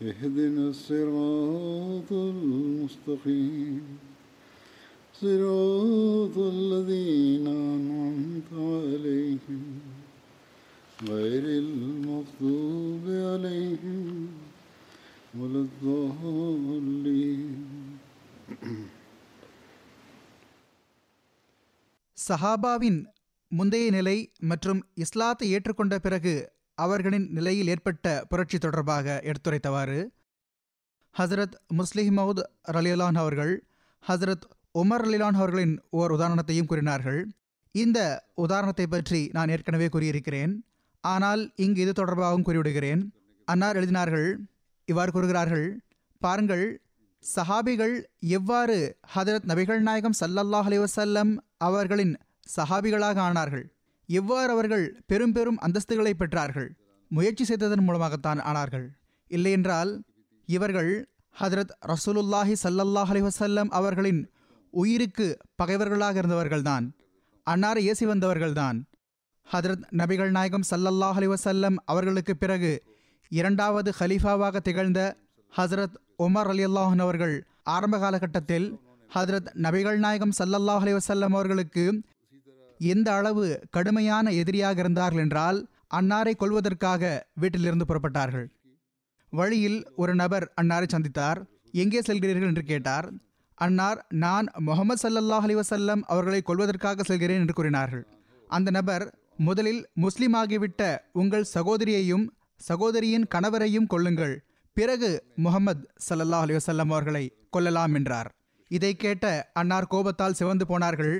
اهدنا الصراط المستقيم صراط الذين أنعمت عليهم غير المغضوب عليهم ولا الضالين சஹாபாவின் முந்தைய நிலை மற்றும் இஸ்லாத்தை ஏற்றுக்கொண்ட பிறகு அவர்களின் நிலையில் ஏற்பட்ட புரட்சி தொடர்பாக எடுத்துரைத்தவாறு ஹசரத் முஸ்லிம் மவுத் ரலிலான் அவர்கள் ஹசரத் உமர் ரலிலான் அவர்களின் ஓர் உதாரணத்தையும் கூறினார்கள். இந்த உதாரணத்தை பற்றி நான் ஏற்கனவே கூறியிருக்கிறேன். ஆனால் இங்கு இது தொடர்பாகவும் கூறிவிடுகிறேன். அன்னார் எழுதினார்கள் இவ்வாறு கூறுகிறார்கள் பாருங்கள் சஹாபிகள் எவ்வாறு ஹதரத் நபிகள் நாயகம் சல்லல்லாஹ் அலி வசல்லம் அவர்களின் சஹாபிகளாக ஆனார்கள்? எவ்வாறு அவர்கள் பெரும் பெரும் அந்தஸ்துகளை பெற்றார்கள்? முயற்சி செய்ததன் மூலமாகத்தான் ஆனார்கள். இல்லையென்றால் இவர்கள் ஹதரத் ரசூலுல்லாஹி சல்லல்லாஹ் அலி வசல்லம் அவர்களின் உயிருக்கு பகைவர்களாக இருந்தவர்கள்தான். அன்னாரை ஏசி வந்தவர்கள்தான். ஹதரத் நபிகள் நாயகம் சல்லல்லாஹ் அலி வசல்லம் அவர்களுக்கு பிறகு இரண்டாவது ஹலீஃபாவாக திகழ்ந்த ஹசரத் உமர் அலி அல்லாஹன் அவர்கள் ஆரம்ப காலகட்டத்தில் ஹதரத் நபிகள் நாயகம் சல்லல்லாஹ் அலி வசல்லம் அவர்களுக்கு எந்த அளவு கடுமையான எதிரியாக இருந்தார்கள் என்றால் அன்னாரை கொல்வதற்காக வீட்டிலிருந்து புறப்பட்டார்கள். வழியில் ஒரு நபர் அன்னாரை சந்தித்தார். எங்கே செல்கிறீர்கள்? என்று கேட்டார். அன்னார் நான் முகமது சல்லல்லாஹ் அலி வசல்லம் அவர்களை கொல்வதற்காக செல்கிறேன் என்று கூறினார்கள். அந்த நபர் முதலில் முஸ்லீம் ஆகிவிட்ட உங்கள் சகோதரியையும் சகோதரியின் கணவரையும் கொல்லுங்கள். பிறகு முகமது சல்லல்லாஹ் அலி வசல்லம் அவர்களை கொல்லலாம் என்றார். இதை கேட்ட அன்னார் கோபத்தால் சிவந்து போனார்கள்.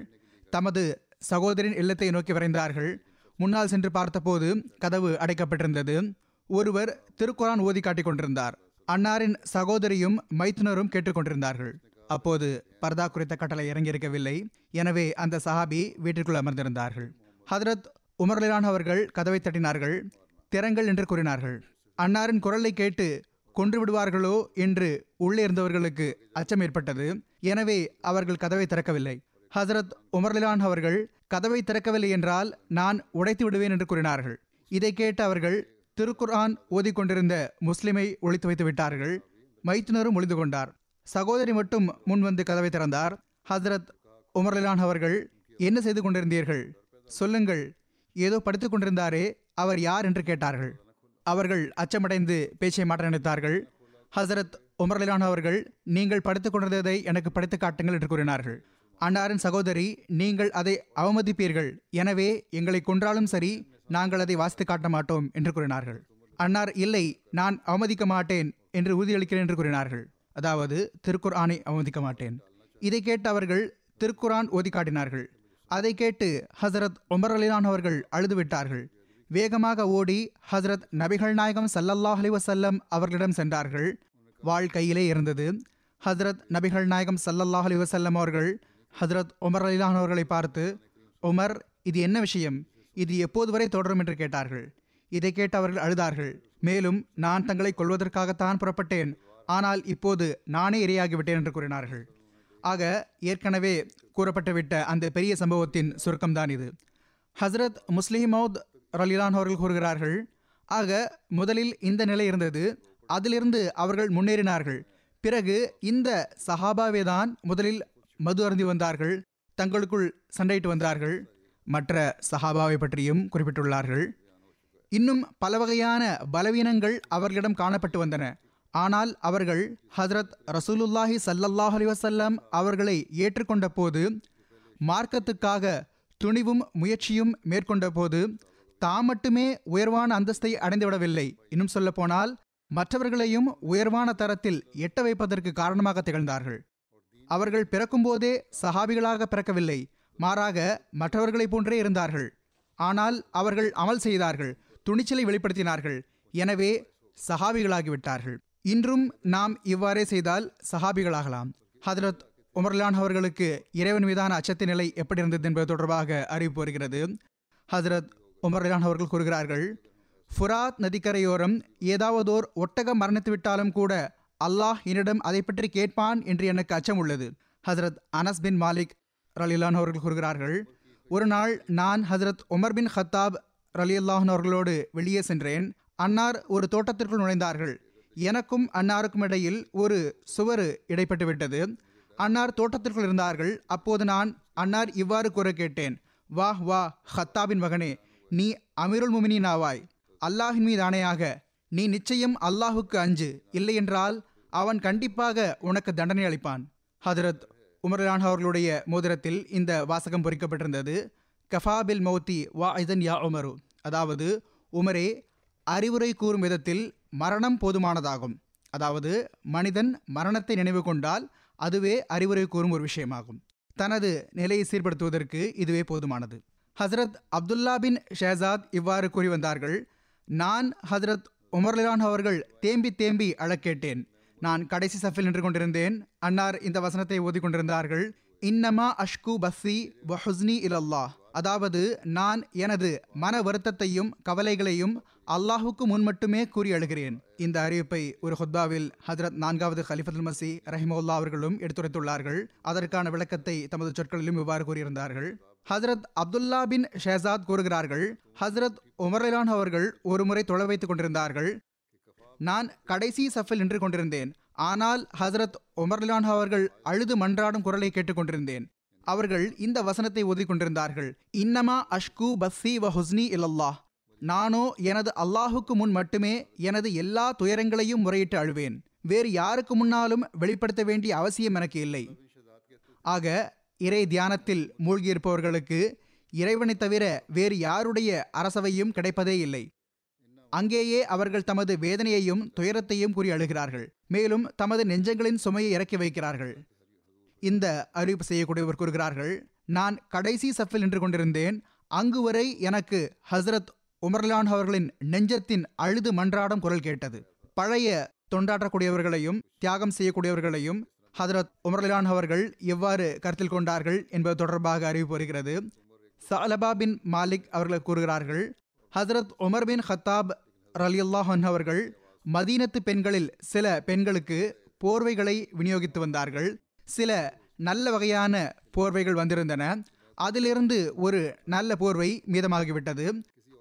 தமது சகோதரின் இல்லத்தை நோக்கி விரைந்தார்கள். முன்னால் சென்று பார்த்தபோது கதவு அடைக்கப்பட்டிருந்தது. ஒருவர் திருக்குரான் ஓதி காட்டிக் கொண்டிருந்தார். அன்னாரின் சகோதரியும் மைத்துனரும் கேட்டுக்கொண்டிருந்தார்கள் அப்போது பர்தா குறித்த கட்டளை இறங்கியிருக்கவில்லை. எனவே அந்த சஹாபி வீட்டிற்குள் அமர்ந்திருந்தார்கள். ஹதரத் உமர்லிலான் அவர்கள் கதவை தட்டினார்கள். திறங்கள் என்று கூறினார்கள். அன்னாரின் குரலை கேட்டு கொன்று விடுவார்களோ என்று உள்ளே இருந்தவர்களுக்கு அச்சம் ஏற்பட்டது. எனவே அவர்கள் கதவை திறக்கவில்லை. ஹசரத் உமர்லிலான் அவர்கள் கதவை திறக்கவில்லை என்றால் நான் உடைத்து விடுவேன் என்று கூறினார்கள். இதை கேட்டு அவர்கள் திருக்குர்ஆன் ஓதிக்கொண்டிருந்த முஸ்லிமை ஒழித்து வைத்து விட்டார்கள். மைத்துனரும் ஒளிந்து கொண்டார். சகோதரி மட்டும் முன் வந்து கதவை திறந்தார். ஹசரத் உமர்லிலான் அவர்கள் என்ன செய்து கொண்டிருந்தீர்கள்? சொல்லுங்கள். ஏதோ படித்துக் கொண்டிருந்தாரே அவர் யார்? என்று கேட்டார்கள். அவர்கள் அச்சமடைந்து பேச்சை மாற்ற நினைத்தார்கள். ஹசரத் உமர்லிலான் அவர்கள் நீங்கள் படித்துக் கொண்டிருந்ததை எனக்கு படித்து காட்டுங்கள் என்று கூறினார்கள். அன்னாரின் சகோதரி நீங்கள் அதை அவமதிப்பீர்கள். எனவே எங்களை கொன்றாலும் சரி நாங்கள் அதை வாசித்து காட்ட மாட்டோம் என்று கூறினார்கள். அன்னார் இல்லை நான் அவமதிக்க மாட்டேன் என்று உறுதியளிக்கிறேன் என்று கூறினார்கள். அதாவது திருக்குர் ஆணை அவமதிக்க மாட்டேன். இதை கேட்டு அவர்கள் திருக்குரான் ஓதி காட்டினார்கள். அதை கேட்டு ஹசரத் உமர் அலிலான் அவர்கள் அழுதுவிட்டார்கள். வேகமாக ஓடி ஹசரத் நபிகள் நாயகம் சல்லல்லாஹ் அலி வசல்லம் அவர்களிடம் சென்றார்கள். வாழ்க்கையிலே இருந்தது. ஹசரத் நபிகள் நாயகம் சல்லல்லாஹ் அலி வசல்லம் அவர்கள் ஹஸ்ரத் உமர் அலிலான் அவர்களை பார்த்து உமர் இது என்ன விஷயம்? இது எப்போது வரை தொடரும் என்று கேட்டார்கள். இதை கேட்டு அவர்கள் அழுதார்கள். மேலும் நான் தங்களை கொள்வதற்காகத்தான் புறப்பட்டேன். ஆனால் இப்போது நானே இரையாகிவிட்டேன் என்று கூறினார்கள். ஆக ஏற்கனவே கூறப்பட்டுவிட்ட அந்த பெரிய சம்பவத்தின் சுருக்கம்தான் இது. ஹசரத் முஸ்லிமௌத் ரலிலான் அவர்கள் கூறுகிறார்கள் ஆக முதலில் இந்த நிலை இருந்தது. அதிலிருந்து அவர்கள் முன்னேறினார்கள். பிறகு இந்த சஹாபாவே தான் முதலில் மது அருந்தி வந்தார்கள் தங்களுக்குள் சண்டையிட்டு வந்தார்கள். மற்ற சஹாபாவை பற்றியும் குறிப்பிட்டுள்ளார்கள். இன்னும் பல வகையான பலவீனங்கள் அவர்களிடம் காணப்பட்டு வந்தன. ஆனால் அவர்கள் ஹதரத் ரசூலுல்லாஹி ஸல்லல்லாஹு அலைஹி அவர்களை ஏற்றுக்கொண்ட போது மார்க்கத்துக்காக துணிவும் முயற்சியும் மேற்கொண்ட போது தாம் மட்டுமே உயர்வான அந்தஸ்தை அடைந்துவிடவில்லை. இன்னும் சொல்லப்போனால் மற்றவர்களையும் உயர்வான தரத்தில் எட்ட வைப்பதற்கு காரணமாக திகழ்ந்தார்கள். அவர்கள் பிறக்கும்போதே சஹாபிகளாக பிறக்கவில்லை மாறாக மற்றவர்களைப் போன்றே இருந்தார்கள். ஆனால் அவர்கள் அமல் செய்தார்கள் துணிச்சலை வெளிப்படுத்தினார்கள். எனவே சஹாபிகளாகிவிட்டார்கள். இன்றும் நாம் இவ்வாறே செய்தால் சஹாபிகளாகலாம். ஹதரத் உமர்லான் அவர்களுக்கு இறைவன் மீதான அச்சத்தின் நிலை எப்படி இருந்தது என்பது தொடர்பாக அறிவிப்பு வருகிறது. ஹதரத் உமர்லான் அவர்கள் கூறுகிறார்கள் ஃபுராத் நதிக்கரையோரம் ஏதாவதோர் ஒட்டகம் மரணித்து விட்டாலும் கூட அல்லாஹ் என்னிடம் அதை பற்றி கேட்பான் என்று எனக்கு அச்சம் உள்ளது ஹசரத் அனஸ் பின் மாலிக் ரலிலான் அவர்கள் கூறுகிறார்கள் ஒரு நாள் நான் ஹசரத் உமர் பின் ஹத்தாப் ரலியல்லாஹன் அவர்களோடு வெளியே சென்றேன். அன்னார் ஒரு தோட்டத்திற்குள் நுழைந்தார்கள். எனக்கும் அன்னாருக்கும் இடையில் ஒரு சுவரு இடைப்பட்டு விட்டது. அன்னார் தோட்டத்திற்குள் இருந்தார்கள். அப்போது நான் அன்னார் இவ்வாறு கூற கேட்டேன். வா வா ஹத்தாபின் மகனே நீ அமீருல் முமினின் ஆவாய். அல்லாஹின் மீது ஆணையாக நீ நிச்சயம் அல்லாஹுக்கு அஞ்சு. இல்லையென்றால் அவன் கண்டிப்பாக உனக்கு தண்டனை அளிப்பான். ஹதரத் உமர்லான் அவர்களுடைய மோதிரத்தில் இந்த வாசகம் பொறிக்கப்பட்டிருந்தது. கஃபாபில் மௌத்தி வா இதன் யா உமரு. அதாவது உமரே அறிவுரை கூறும் விதத்தில் மரணம் போதுமானதாகும். அதாவது மனிதன் மரணத்தை நினைவு கொண்டால் அதுவே அறிவுரை கூறும் ஒரு விஷயமாகும். தனது நிலையை சீர்படுத்துவதற்கு இதுவே போதுமானது. ஹசரத் அப்துல்லா பின் ஷேசாத் இவ்வாறு கூறி வந்தார்கள் நான் ஹசரத் உமர்லிலான் அவர்கள் தேம்பி தேம்பி அழக்கேட்டேன். நான் கடைசி சஃபில் நின்று கொண்டிருந்தேன். அன்னார் இந்த வசனத்தை ஓதி கொண்டிருந்தார்கள் இன்னமா அஷ்கு பஸ்ஸி வஹுஸ்னி இலல்லாஹ். அதாவது நான் எனது மன வருத்தத்தையும் கவலைகளையும் அல்லாஹுக்கு முன் மட்டுமே கூறி அழுகிறேன். இந்த அறிவிப்பை ஒரு ஹுத்பாவில் ஹஜரத் நான்காவது ஹலிஃபதுல் மசி ரஹிமுல்லா அவர்களும் எடுத்துரைத்துள்ளார்கள். அதற்கான விளக்கத்தை தமது சொற்களிலும் இவ்வாறு கூறியிருந்தார்கள். ஹசரத் அப்துல்லா பின் ஷேசாத் கூறுகிறார்கள் ஹசரத் உமர்லான் அவர்கள் ஒருமுறை தொலை வைத்துக் கொண்டிருந்தார்கள். நான் கடைசி சஃபில் நின்று கொண்டிருந்தேன். ஆனால் ஹசரத் உமர்லான் அவர்கள் அழுது மன்றாடும் குரலை கேட்டுக்கொண்டிருந்தேன் அவர்கள் இந்த வசனத்தை ஓதி கொண்டிருந்தார்கள். இன்னமா அஷ்கு பஸ்ஸி வ ஹுஸ்னி இல்லல்லாஹ் நானோ எனது அல்லாஹுக்கு முன் மட்டுமே எனது எல்லா துயரங்களையும் முறையிட்டு அழுவேன். வேறு யாருக்கு முன்னாலும் வெளிப்படுத்த வேண்டிய அவசியம் எனக்கு இல்லை. ஆக இறை தியானத்தில் மூழ்கியிருப்பவர்களுக்கு இறைவனை தவிர வேறு யாருடைய அரசவையும் கிடைப்பதே இல்லை. அங்கேயே அவர்கள் தமது வேதனையையும் துயரத்தையும் கூறி அழுகிறார்கள். மேலும் தமது நெஞ்சங்களின் சுமையை இறக்கி வைக்கிறார்கள். இந்த அறிவிப்பு செய்யக்கூடியவர் கூறுகிறார்கள் நான் கடைசி சஃபில் நின்று கொண்டிருந்தேன். அங்கு வரை எனக்கு ஹசரத் உமர்லான் அவர்களின் நெஞ்சத்தின் அழுது மன்றாடும் குரல் கேட்டது. பழைய தொண்டாற்றக்கூடியவர்களையும் தியாகம் செய்யக்கூடியவர்களையும் ஹதரத் உமர்லான் அவர்கள் எவ்வாறு கருத்தில் கொண்டார்கள் என்பது தொடர்பாக அறிவிப்பு வருகிறது. சலபா பின் மாலிக் அவர்கள் கூறுகிறார்கள் ஹசரத் உமர் பின் ஹத்தாப் ரலியுல்லாஹன் அவர்கள் மதீனத்து பெண்களில் சில பெண்களுக்கு போர்வைகளை விநியோகித்து வந்தார்கள். சில நல்ல வகையான போர்வைகள் வந்திருந்தன. அதிலிருந்து ஒரு நல்ல போர்வை மீதமாகிவிட்டது.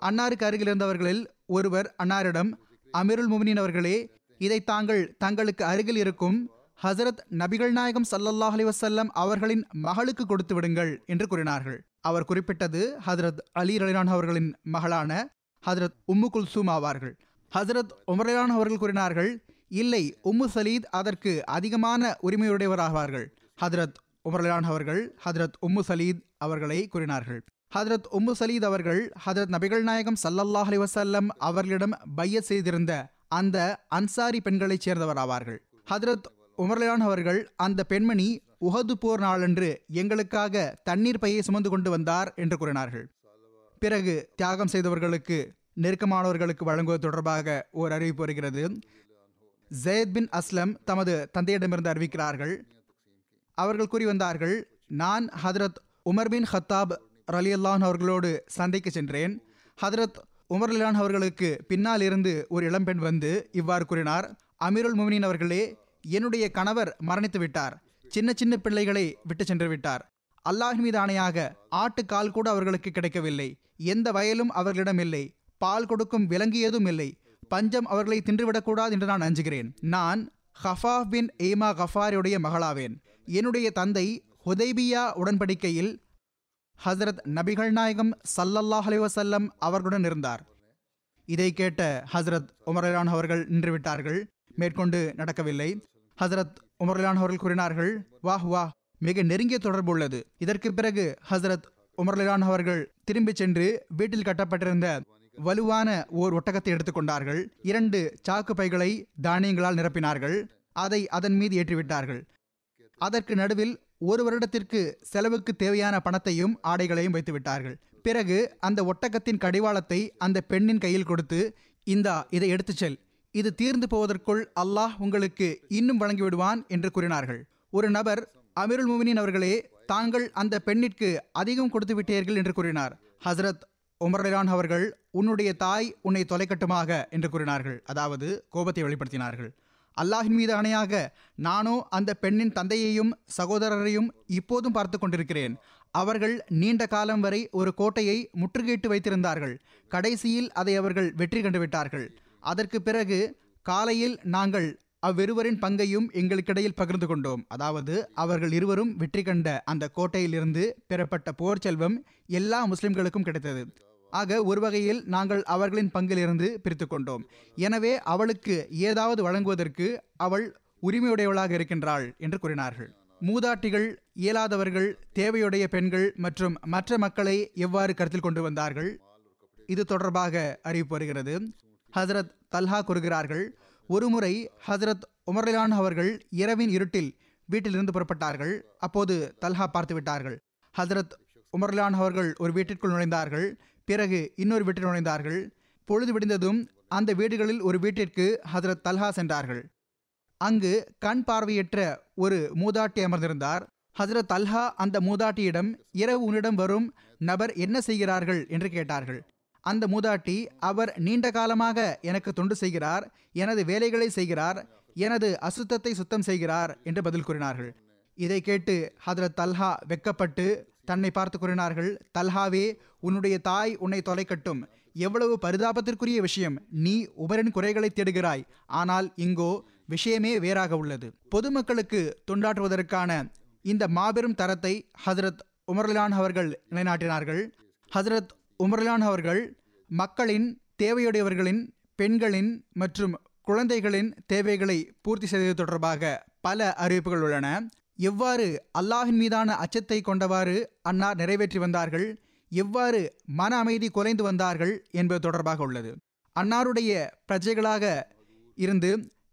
அன்னாருக்கு அருகில் இருந்தவர்களில் ஒருவர் அன்னாரிடம் அமிருல் முமினின் அவர்களே இதை தாங்கள் தங்களுக்கு அருகில் இருக்கும் ஹசரத் நபிகள் நாயகம் சல்லல்லாஹ் அலி வசல்லம் அவர்களின் மகளுக்கு கொடுத்து விடுங்கள் என்று கூறினார்கள். அவர் குறிப்பிட்டது ஹசரத் அலி ரலிலான் அவர்களின் மகளான ஹசரத் உம்மு குல்சூம் ஆவார்கள். ஹசரத் உமரலான் அவர்கள் கூறினார்கள் இல்லை உம்மு சலீத் அதற்கு அதிகமான உரிமையுடையவராவார்கள் ஹதரத் உமரலான் அவர்கள் ஹதரத் உம்மு சலீத் அவர்களை கூறினார்கள். ஹதரத் உம்மு சலீத் அவர்கள் ஹதரத் நபிகள் நாயகம் சல்லல்லாஹ் அலி வசல்லம் அவர்களிடம் பைய செய்திருந்த அந்த அன்சாரி பெண்களைச் சேர்ந்தவராவார்கள். ஹதரத் உமர்லான் அவர்கள் அந்த பெண்மணி உஹது போர் நாளன்று எங்களுக்காக தண்ணீர் பையை சுமந்து கொண்டு வந்தார் என்று கூறினார்கள். பிறகு தியாகம் செய்தவர்களுக்கு நெருக்கமானவர்களுக்கு வழங்குவது தொடர்பாக ஓர் அறிவிப்பு வருகிறது. ஜெயத் பின் அஸ்லம் தமது தந்தையிடமிருந்து அறிவிக்கிறார்கள். அவர்கள் கூறி வந்தார்கள் நான் ஹதரத் உமர் பின் ஹத்தாப் ரலியல்லான் அவர்களோடு சந்தைக்கு சென்றேன். ஹதரத் உமர் அலிலான் அவர்களுக்கு பின்னால் இருந்து ஒரு இளம்பெண் வந்து இவ்வாறு கூறினார் அமீருல் முமினின் அவர்களே என்னுடைய கணவர் மரணித்து விட்டார். சின்ன சின்ன பிள்ளைகளை விட்டு சென்று விட்டார். அல்லாஹ் மீது ஆணையாக ஆட்டுக்கால் கூட அவர்களுக்கு கிடைக்கவில்லை. எந்த வயலும் அவர்களிடம் இல்லை. பால் கொடுக்கும் விலங்கியதும் இல்லை. பஞ்சம் அவர்களை தின்றுவிடக்கூடாது என்று நான் அஞ்சுகிறேன். நான் ஹஃபாஃப் பின் ஏமா கஃபாரியுடைய மகளாவேன். என்னுடைய தந்தை ஹுதைபியா உடன்படிக்கையில் ஹசரத் நபிகள் நாயகம் சல்லல்லாஹ் அலிவசல்லம் அவர்களுடன் இருந்தார். இதை கேட்ட ஹசரத் உமரலான் அவர்கள் நின்றுவிட்டார்கள். மேற்கொண்டு நடக்கவில்லை. ஹசரத் உமர்லான் அவர்கள் கூறினார்கள் வாஹ் வாஹ் மிக நெருங்கிய தொடர்பு உள்ளது. இதற்கு பிறகு ஹசரத் உமர்லான் அவர்கள் திரும்பிச் சென்று வீட்டில் கட்டப்பட்டிருந்த வலுவான ஓர் ஒட்டகத்தை எடுத்துக்கொண்டார்கள் இரண்டு சாக்கு பைகளை தானியங்களால் நிரப்பினார்கள். அதை அதன் மீது ஏற்றிவிட்டார்கள். அதற்கு நடுவில் ஒரு வருடத்திற்கு செலவுக்கு தேவையான பணத்தையும் ஆடைகளையும் வைத்துவிட்டார்கள் பிறகு அந்த ஒட்டகத்தின் கடிவாளத்தை அந்த பெண்ணின் கையில் கொடுத்து இந்தா இதை எடுத்துச் செல். இது தீர்ந்து போவதற்குள் அல்லாஹ் உங்களுக்கு இன்னும் வழங்கிவிடுவான் என்று கூறினார்கள். ஒரு நபர் அமிருல் முமினின் அவர்களே தாங்கள் அந்த பெண்ணிற்கு அதிகம் கொடுத்து விட்டீர்கள் என்று கூறினார். ஹசரத் உமர்லான் அவர்கள் உன்னுடைய தாய் உன்னை தொலைக்கட்டுமாக என்று கூறினார்கள். அதாவது கோபத்தை வெளிப்படுத்தினார்கள். அல்லாஹின் மீது அணையாக நானோ அந்த பெண்ணின் தந்தையையும் சகோதரரையும் இப்போதும் பார்த்து கொண்டிருக்கிறேன். அவர்கள் நீண்ட காலம் வரை ஒரு கோட்டையை முற்றுகையிட்டு வைத்திருந்தார்கள். கடைசியில் அதை அவர்கள் வெற்றி கண்டுவிட்டார்கள் அதற்கு பிறகு காலையில் நாங்கள் அவ்விருவரின் பங்கையும் எங்களுக்கிடையில் பகிர்ந்து கொண்டோம். அதாவது அவர்கள் இருவரும் வெற்றி கண்ட அந்த கோட்டையிலிருந்து பெறப்பட்ட போர் செல்வம் எல்லா முஸ்லிம்களுக்கும் கிடைத்தது. ஆக ஒரு வகையில் நாங்கள் அவர்களின் பங்கிலிருந்து பிரித்து கொண்டோம். எனவே அவளுக்கு ஏதாவது வழங்குவதற்கு அவள் உரிமையுடையவளாக இருக்கின்றாள் என்று கூறினார்கள். மூதாட்டிகள் இயலாதவர்கள் தேவையுடைய பெண்கள் மற்றும் மற்ற மக்களை எவ்வாறு கருத்தில் கொண்டு வந்தார்கள்? இது தொடர்பாக அறிவிப்பு வருகிறது. ஹசரத் தல்ஹா கூறுகிறார்கள் ஒருமுறை ஹசரத் உமர்லான் அவர்கள் இரவின் இருட்டில் வீட்டிலிருந்து புறப்பட்டார்கள். அப்போது தல்ஹா பார்த்து விட்டார்கள் ஹசரத் உமர்லான் அவர்கள் ஒரு வீட்டிற்குள் நுழைந்தார்கள். பிறகு இன்னொரு வீட்டில் நுழைந்தார்கள். பொழுது விடிந்ததும் அந்த வீடுகளில் ஒரு வீட்டிற்கு ஹசரத் தல்ஹா சென்றார்கள். அங்கு கண் பார்வையற்ற ஒரு மூதாட்டி அமர்ந்திருந்தார். ஹசரத் அல்ஹா அந்த மூதாட்டியிடம் இரவு உன்னிடம் வரும் நபர் என்ன செய்கிறார்கள்? என்று கேட்டார்கள். அந்த மூதாட்டி அவர் நீண்ட காலமாக எனக்கு தொண்டு செய்கிறார் எனது வேலைகளை செய்கிறார் எனது அசுத்தத்தை சுத்தம் செய்கிறார் என்று பதில் கூறினார்கள். இதை கேட்டு ஹதரத் தல்ஹா வெக்கப்பட்டு தன்னை பார்த்து கூறினார்கள் தல்ஹாவே உன்னுடைய தாய் உன்னை தொலைக்கட்டும் எவ்வளவு பரிதாபத்திற்குரிய விஷயம். நீ உபரின் குறைகளை தேடுகிறாய். ஆனால் இங்கோ விஷயமே வேறாக உள்ளது. பொதுமக்களுக்கு தொண்டாற்றுவதற்கான இந்த மாபெரும் தரத்தை ஹசரத் உமர்லான் அவர்கள் நிலைநாட்டினார்கள். ஹசரத் உமர்லான் அவர்கள் மக்களின் தேவையுடையவர்களின் பெண்களின் மற்றும் குழந்தைகளின் தேவைகளை பூர்த்தி செய்தது தொடர்பாக பல அறிவிப்புகள் உள்ளன. எவ்வாறு அல்லாஹின் மீதான அச்சத்தை கொண்டவாறு அன்னார் நிறைவேற்றி வந்தார்கள் எவ்வாறு மன அமைதி குலைந்து வந்தார்கள் என்பது தொடர்பாக உள்ளது. அன்னாருடைய பிரஜைகளாக இருந்து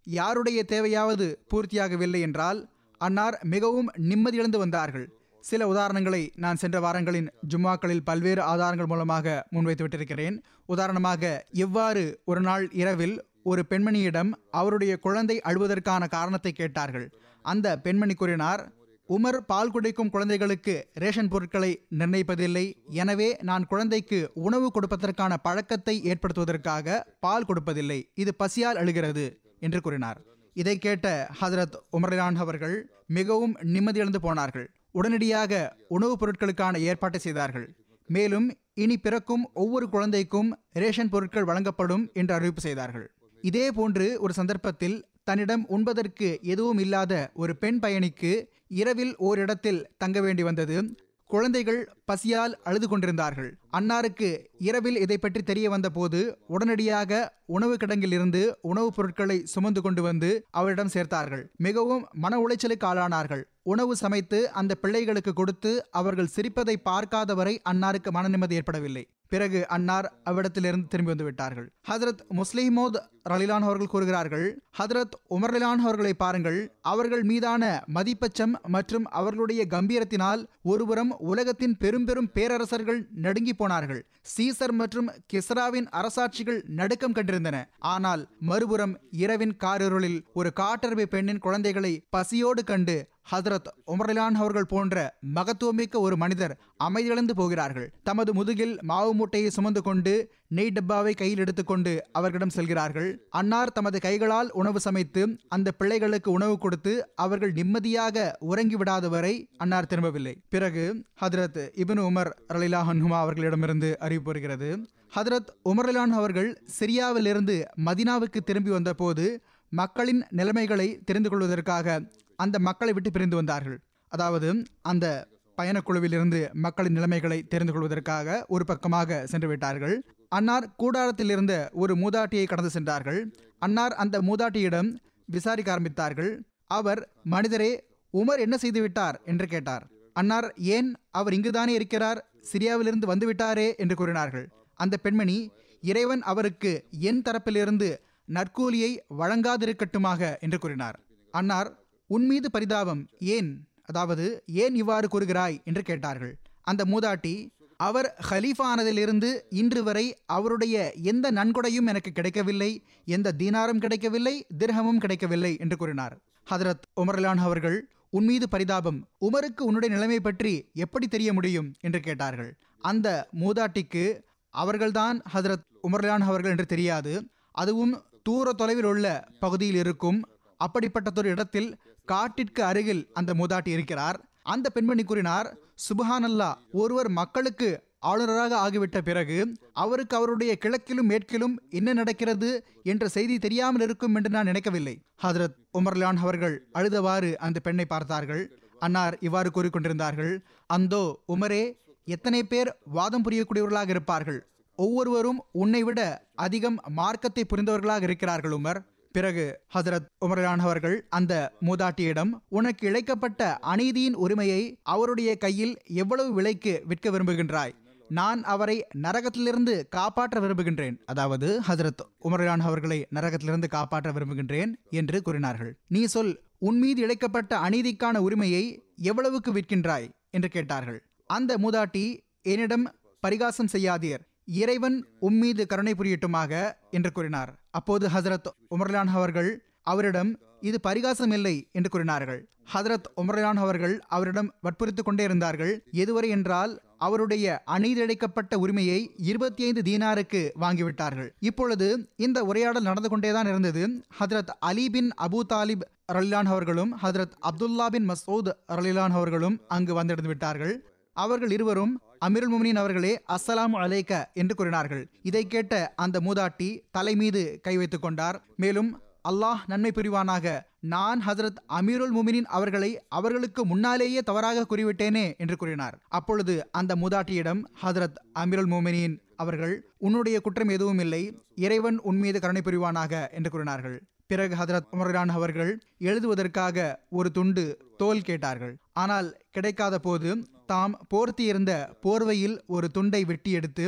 யாருடைய தேவையாவது பூர்த்தியாகவில்லை என்றால் அன்னார் மிகவும் நிம்மதியிழந்து வந்தார்கள். சில உதாரணங்களை நான் சென்ற வாரங்களின் ஜும்மாக்களில் பல்வேறு ஆதாரங்கள் மூலமாக முன்வைத்து விட்டிருக்கிறேன் உதாரணமாக எவ்வாறு ஒரு நாள் இரவில் ஒரு பெண்மணியிடம் அவருடைய குழந்தை அழுவதற்கான காரணத்தை கேட்டார்கள். அந்த பெண்மணி கூறினார் உமர் பால் குடிக்கும் குழந்தைகளுக்கு ரேஷன் பொருட்களை நிர்ணயிப்பதில்லை. எனவே நான் குழந்தைக்கு உணவு கொடுப்பதற்கான பழக்கத்தை ஏற்படுத்துவதற்காக பால் கொடுப்பதில்லை. இது பசியால் அழுகிறது என்று கூறினார். இதை கேட்ட ஹசரத் உமர்லான் அவர்கள் மிகவும் நிம்மதியிழந்து போனார்கள். உடனடியாக உணவுப் பொருட்களுக்கான ஏற்பாட்டை செய்தார்கள். மேலும் இனி பிறக்கும் ஒவ்வொரு குழந்தைக்கும் ரேஷன் பொருட்கள் வழங்கப்படும் என்று அறிவிப்பு செய்தார்கள். இதே போன்று ஒரு சந்தர்ப்பத்தில் தன்னிடம் உண்பதற்கு எதுவும் இல்லாத ஒரு பெண் பயணிக்கு இரவில் ஓரிடத்தில் தங்க வேண்டி வந்தது. குழந்தைகள் பசியால் அழுது கொண்டிருந்தார்கள். அன்னாருக்கு இரவில் இதை பற்றி தெரிய வந்தபோது உடனடியாக உணவு கிடங்கில் இருந்து உணவுப் பொருட்களை சுமந்து கொண்டு வந்து அவரிடம் சேர்த்தார்கள். மிகவும் மன உளைச்சலுக்கு ஆளானார்கள். உணவு சமைத்து அந்த பிள்ளைகளுக்கு கொடுத்து அவர்கள் சிரிப்பதை பார்க்காதவரை அன்னாருக்கு மன நிம்மதி ஏற்படவில்லை. பிறகு அன்னார் அவ்விடத்திலிருந்து திரும்பி வந்து விட்டார்கள். ஹதரத் முஸ்லிமோத் ரலிலான் அவர்கள் கூறுகிறார்கள் ஹதரத் உமர்லிலான் அவர்களை பாருங்கள். அவர்கள் மீதான மதிப்பச்சம் மற்றும் அவர்களுடைய கம்பீரத்தினால் ஒருபுறம் உலகத்தின் பெரும் பெரும் பேரரசர்கள் நடுங்கி போனார்கள். சீசர் மற்றும் கிஸ்ராவின் அரசாட்சிகள் நடுக்கம் கண்டிருந்தன. ஆனால் மறுபுறம் இரவின் காரிருளில் ஒரு காட்டறிவு பெண்ணின் குழந்தைகளை பசியோடு கண்டு ஹதரத் உமர்லான் அவர்கள் போன்ற மகத்துவமிக்க ஒரு மனிதர் அமைதியிழந்து போகிறார்கள். தமது முதுகில் மாவு மூட்டையை சுமந்து கொண்டு நெய் டப்பாவை கையில் எடுத்துக்கொண்டு அவர்களிடம் செல்கிறார்கள். அன்னார் தமது கைகளால் உணவு சமைத்து அந்த பிள்ளைகளுக்கு உணவு கொடுத்து அவர்கள் நிம்மதியாக உறங்கி விடாதவரை அன்னார் திரும்பவில்லை. பிறகு ஹதரத் இபின் உமர் ரலிலா ஹன்ஹுமா அவர்களிடமிருந்து அறிவிப்பு வருகிறது. ஹதரத் உமர்லான் அவர்கள் சிரியாவிலிருந்து மதினாவுக்கு திரும்பி வந்தபோது மக்களின் நிலைமைகளை தெரிந்து கொள்வதற்காக அந்த மக்களை விட்டு பிரிந்து வந்தார்கள். அதாவது அந்த பயணக்குழுவிலிருந்து மக்களின் நிலைமைகளை தெரிந்து கொள்வதற்காக ஒரு பக்கமாக சென்று விட்டார்கள். அன்னார் கூடாரத்தில் இருந்த ஒரு மூதாட்டியை கடந்து சென்றார்கள். அன்னார் அந்த மூதாட்டியிடம் விசாரிக்க ஆரம்பித்தார்கள். அவர் மனிதரே உமர் என்ன செய்து விட்டார் என்று கேட்டார். அன்னார் ஏன் அவர் இங்குதானே இருக்கிறார்? சிரியாவிலிருந்து வந்து விட்டாரே என்று கூறினார்கள். அந்த பெண்மணி இறைவன் அவருக்கு என் தரப்பிலிருந்து நற்கூலியை வழங்காதிருக்கட்டுமாக என்று கூறினார். அன்னார் உன் மீது பரிதாபம் ஏன்? அதாவது ஏன் இவ்வாறு கூறுகிறாய்? என்று கேட்டார்கள். அந்த மூதாட்டி அவர் ஹலீஃபானதிலிருந்து இன்று வரை அவருடைய எந்த நன்கொடையும் எனக்கு கிடைக்கவில்லை எந்த தீனாரும் கிடைக்கவில்லை திர்ஹமும் கிடைக்கவில்லை என்று கூறினார். ஹதரத் உமர்லான் அவர்கள் உன் மீது பரிதாபம் உமருக்கு உன்னுடைய நிலைமை பற்றி எப்படி தெரிய முடியும்? என்று கேட்டார்கள். அந்த மூதாட்டிக்கு அவர்கள்தான் ஹதரத் உமர்லான் அவர்கள் என்று தெரியாது. அதுவும் தூர தொலைவில் உள்ள பகுதியில் இருக்கும் அப்படிப்பட்டதொரு இடத்தில் காட்டிற்கு அருகில் அந்த மூதாட்டி இருக்கிறார். அந்த பெண்மணி கூறினார் சுபஹானல்லா ஒருவர் மக்களுக்கு ஆளுநராக ஆகிவிட்ட பிறகு அவருக்கு அவருடைய கிழக்கிலும் மேற்கிலும் என்ன நடக்கிறது என்ற செய்தி தெரியாமல் இருக்கும் என்று நான் நினைக்கவில்லை. ஹதரத் உமர்லான் அவர்கள் அழுதவாறு அந்த பெண்ணை பார்த்தார்கள். அன்னார் இவ்வாறு கூறிக்கொண்டிருந்தார்கள் அந்தோ உமரே எத்தனை பேர் வாதம் புரியக்கூடியவர்களாக இருப்பார்கள்? ஒவ்வொருவரும் உன்னை விட அதிகம் மார்க்கத்தை புரிந்தவர்களாக இருக்கிறார்கள் உமர். பிறகு ஹசரத் உமரான் அவர்கள் அந்த மூதாட்டியிடம் உனக்கு இழைக்கப்பட்ட அநீதியின் உரிமையை அவருடைய கையில் எவ்வளவு விலைக்கு விற்க விரும்புகின்றாய்? நான் அவரை நரகத்திலிருந்து காப்பாற்ற விரும்புகின்றேன். அதாவது ஹசரத் உமரான் அவர்களை நரகத்திலிருந்து காப்பாற்ற விரும்புகின்றேன் என்று கூறினார்கள். நீ சொல் உன் மீது இழைக்கப்பட்ட அநீதிக்கான உரிமையை எவ்வளவுக்கு விற்கின்றாய்? என்று கேட்டார்கள். அந்த மூதாட்டி என்னிடம் பரிகாசம் செய்யாதீர். இறைவன் உம்மீது கருணை புரியட்டுமாக என்று கூறினார். அப்போது ஹசரத் உமர்லான் அவர்கள் அவரிடம் இது பரிகாசம் இல்லை என்று கூறினார்கள். ஹதரத் உமர்லான் அவர்கள் அவரிடம் வற்புறுத்துக் கொண்டே இருந்தார்கள். எதுவரை என்றால் அவருடைய அநீதிழைக்கப்பட்ட உரிமையை இருபத்தி ஐந்து தீனாருக்கு வாங்கிவிட்டார்கள். இப்பொழுது இந்த உரையாடல் நடந்து கொண்டேதான் இருந்தது. ஹதரத் அலி பின் அபு தாலிப் ரலிலான் அவர்களும் ஹதரத் அப்துல்லா பின் மசூத் ரலிலான் அவர்களும் அங்கு வந்திருந்து விட்டார்கள். அவர்கள் இருவரும் அமிருல் முமினின் அவர்களே அஸ்ஸலாம் அலைக்க என்று கூறினார்கள். இதை கேட்ட அந்த மூதாட்டி தலை மீது கை வைத்துக் கொண்டார். மேலும் அல்லாஹ் நன்மை புரிவானாக. நான் ஹசரத் அமீருல் முமினின் அவர்களை அவர்களுக்கு முன்னாலேயே தவறாக கூறிவிட்டேனே என்று கூறினார். அப்பொழுது அந்த மூதாட்டியிடம் ஹசரத் அமீருல் முமினின் அவர்கள் உன்னுடைய குற்றம் எதுவும் இல்லை. இறைவன் உன் மீது கருணை புரிவானாக என்று கூறினார்கள். பிறகு ஹதரத் உமரான் அவர்கள் எழுதுவதற்காக ஒரு துண்டு தோல் கேட்டார்கள். ஆனால் கிடைக்காத போது தாம் போர்த்தியிருந்த போர்வையில் ஒரு துண்டை வெட்டி எடுத்து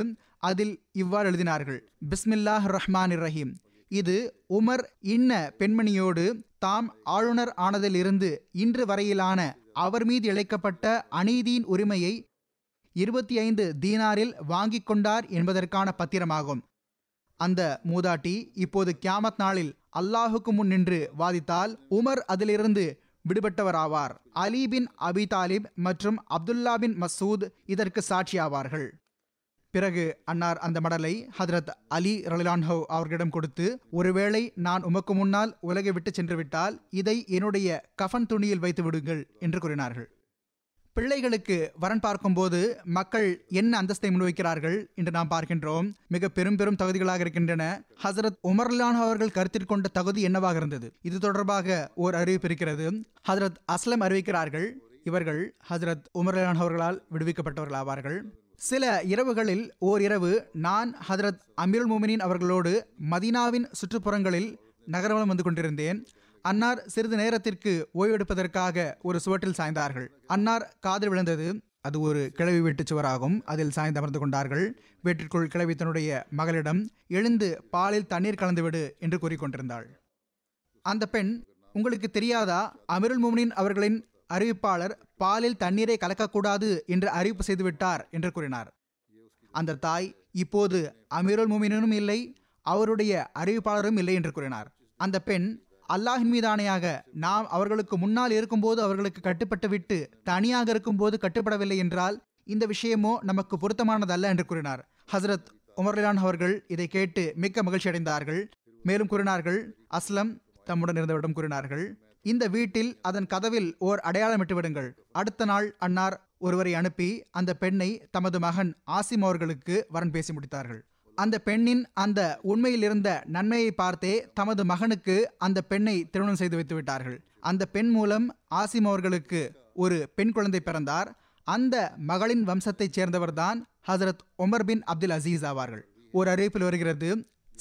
அதில் இவ்வாறு எழுதினார்கள். பிஸ்மில்லாஹ் ரஹ்மான் ரஹீம். இது உமர் இன்ன பெண்மணியோடு தாம் ஆளுநர் ஆனதிலிருந்து இன்று வரையிலான அவர் மீது இழைக்கப்பட்ட அநீதியின் உரிமையை இருபத்தி ஐந்து தீனாரில் வாங்கிக் கொண்டார் என்பதற்கான பத்திரமாகும். அந்த மூதாட்டி இப்போது கியாமத் நாளில் அல்லாஹுக்கு முன் நின்று வாதித்தால் உமர் அதிலிருந்து விடுபட்டவராவார். அலி பின் அபி தாலிப் மற்றும் அப்துல்லா பின் மசூத் இதற்கு சாட்சியாவார்கள். பிறகு அன்னார் அந்த மடலை ஹதரத் அலி ரலிலான்ஹோ அவர்களிடம் கொடுத்து ஒருவேளை நான் உமக்கு முன்னால் உலகை விட்டு சென்று விட்டால் இதை என்னுடைய கஃன் துணியில் வைத்து விடுங்கள் என்று கூறினார்கள். பிள்ளைகளுக்கு வரன் பார்க்கும்போது மக்கள் என்ன அந்தஸ்தை முன்வைக்கிறார்கள் என்று நாம் பார்க்கின்றோம். மிக பெரும் பெரும் தகுதிகளாக இருக்கின்றன. ஹசரத் உமர்லான் அவர்கள் கருத்தில் கொண்ட தகுதி என்னவாக இருந்தது? இது தொடர்பாக ஓர் அறிவிப்பு இருக்கிறது ஹசரத் அஸ்லம் அறிவிக்கிறார்கள் இவர்கள் ஹசரத் உமர்லான் அவர்களால் விடுவிக்கப்பட்டவர்கள் ஆவார்கள் சில இரவுகளில் ஓர் இரவு நான் ஹதரத் அமீருல் முமினின் அவர்களோடு மதீனாவின் சுற்றுப்புறங்களில் நகரவலம் வந்து கொண்டிருந்தேன். அன்னார் சிறிது நேரத்திற்கு ஓய்வெடுப்பதற்காக ஒரு சுவற்றில் சாய்ந்தார்கள். அன்னார் காதில் விழுந்தது. அது ஒரு கிழவி வெட்டு சுவராகும். அதில் சாய்ந்து அமர்ந்து கொண்டார்கள். வீட்டிற்குள் கிழவி தன்னுடைய மகளிடம் எழுந்து பாலில் தண்ணீர் கலந்துவிடு என்று கூறிக்கொண்டிருந்தாள் அந்த பெண் உங்களுக்கு தெரியாதா? அமிருல் முமினின் அவர்களின் அறிவிப்பாளர் பாலில் தண்ணீரை கலக்கக்கூடாது என்று அறிவிப்பு செய்துவிட்டார் என்று கூறினார். அந்த தாய் இப்போது அமீருல் முமினும் இல்லை அவருடைய அறிவிப்பாளரும் இல்லை என்று கூறினார். அந்த பெண் அல்லாஹின் மீதானையாக நாம் அவர்களுக்கு முன்னால் இருக்கும்போது அவர்களுக்கு கட்டுப்பட்டு விட்டு தனியாக இருக்கும்போது கட்டுப்படவில்லை என்றால் இந்த விஷயமோ நமக்கு பொருத்தமானதல்ல என்று கூறினார். ஹசரத் உமர்லான் அவர்கள் இதை கேட்டு மிக்க மகிழ்ச்சி அடைந்தார்கள். மேலும் கூறினார்கள் அஸ்லம் தம்முடன் இருந்தவரிடம் கூறினார்கள் இந்த வீட்டில் அதன் கதவில் ஓர் அடையாளமிட்டு விடுங்கள். அடுத்த நாள் அன்னார் ஒருவரை அனுப்பி அந்த பெண்ணை தமது மகன் ஆசிம் அவர்களுக்கு வரன் பேசி முடித்தார்கள். அந்த பெண்ணின் அந்த உண்மையில் இருந்த நன்மையை பார்த்தே தமது மகனுக்கு அந்த பெண்ணை திருமணம் செய்து வைத்து விட்டார்கள் அந்த பெண் மூலம் ஆசிம் அவர்களுக்கு ஒரு பெண் குழந்தை பிறந்தார். அந்த மகளின் வம்சத்தைச் சேர்ந்தவர்தான் ஹசரத் உமர் பின் அப்துல் அசீஸ் ஆவார்கள். ஒரு அறிவிப்பில் வருகிறது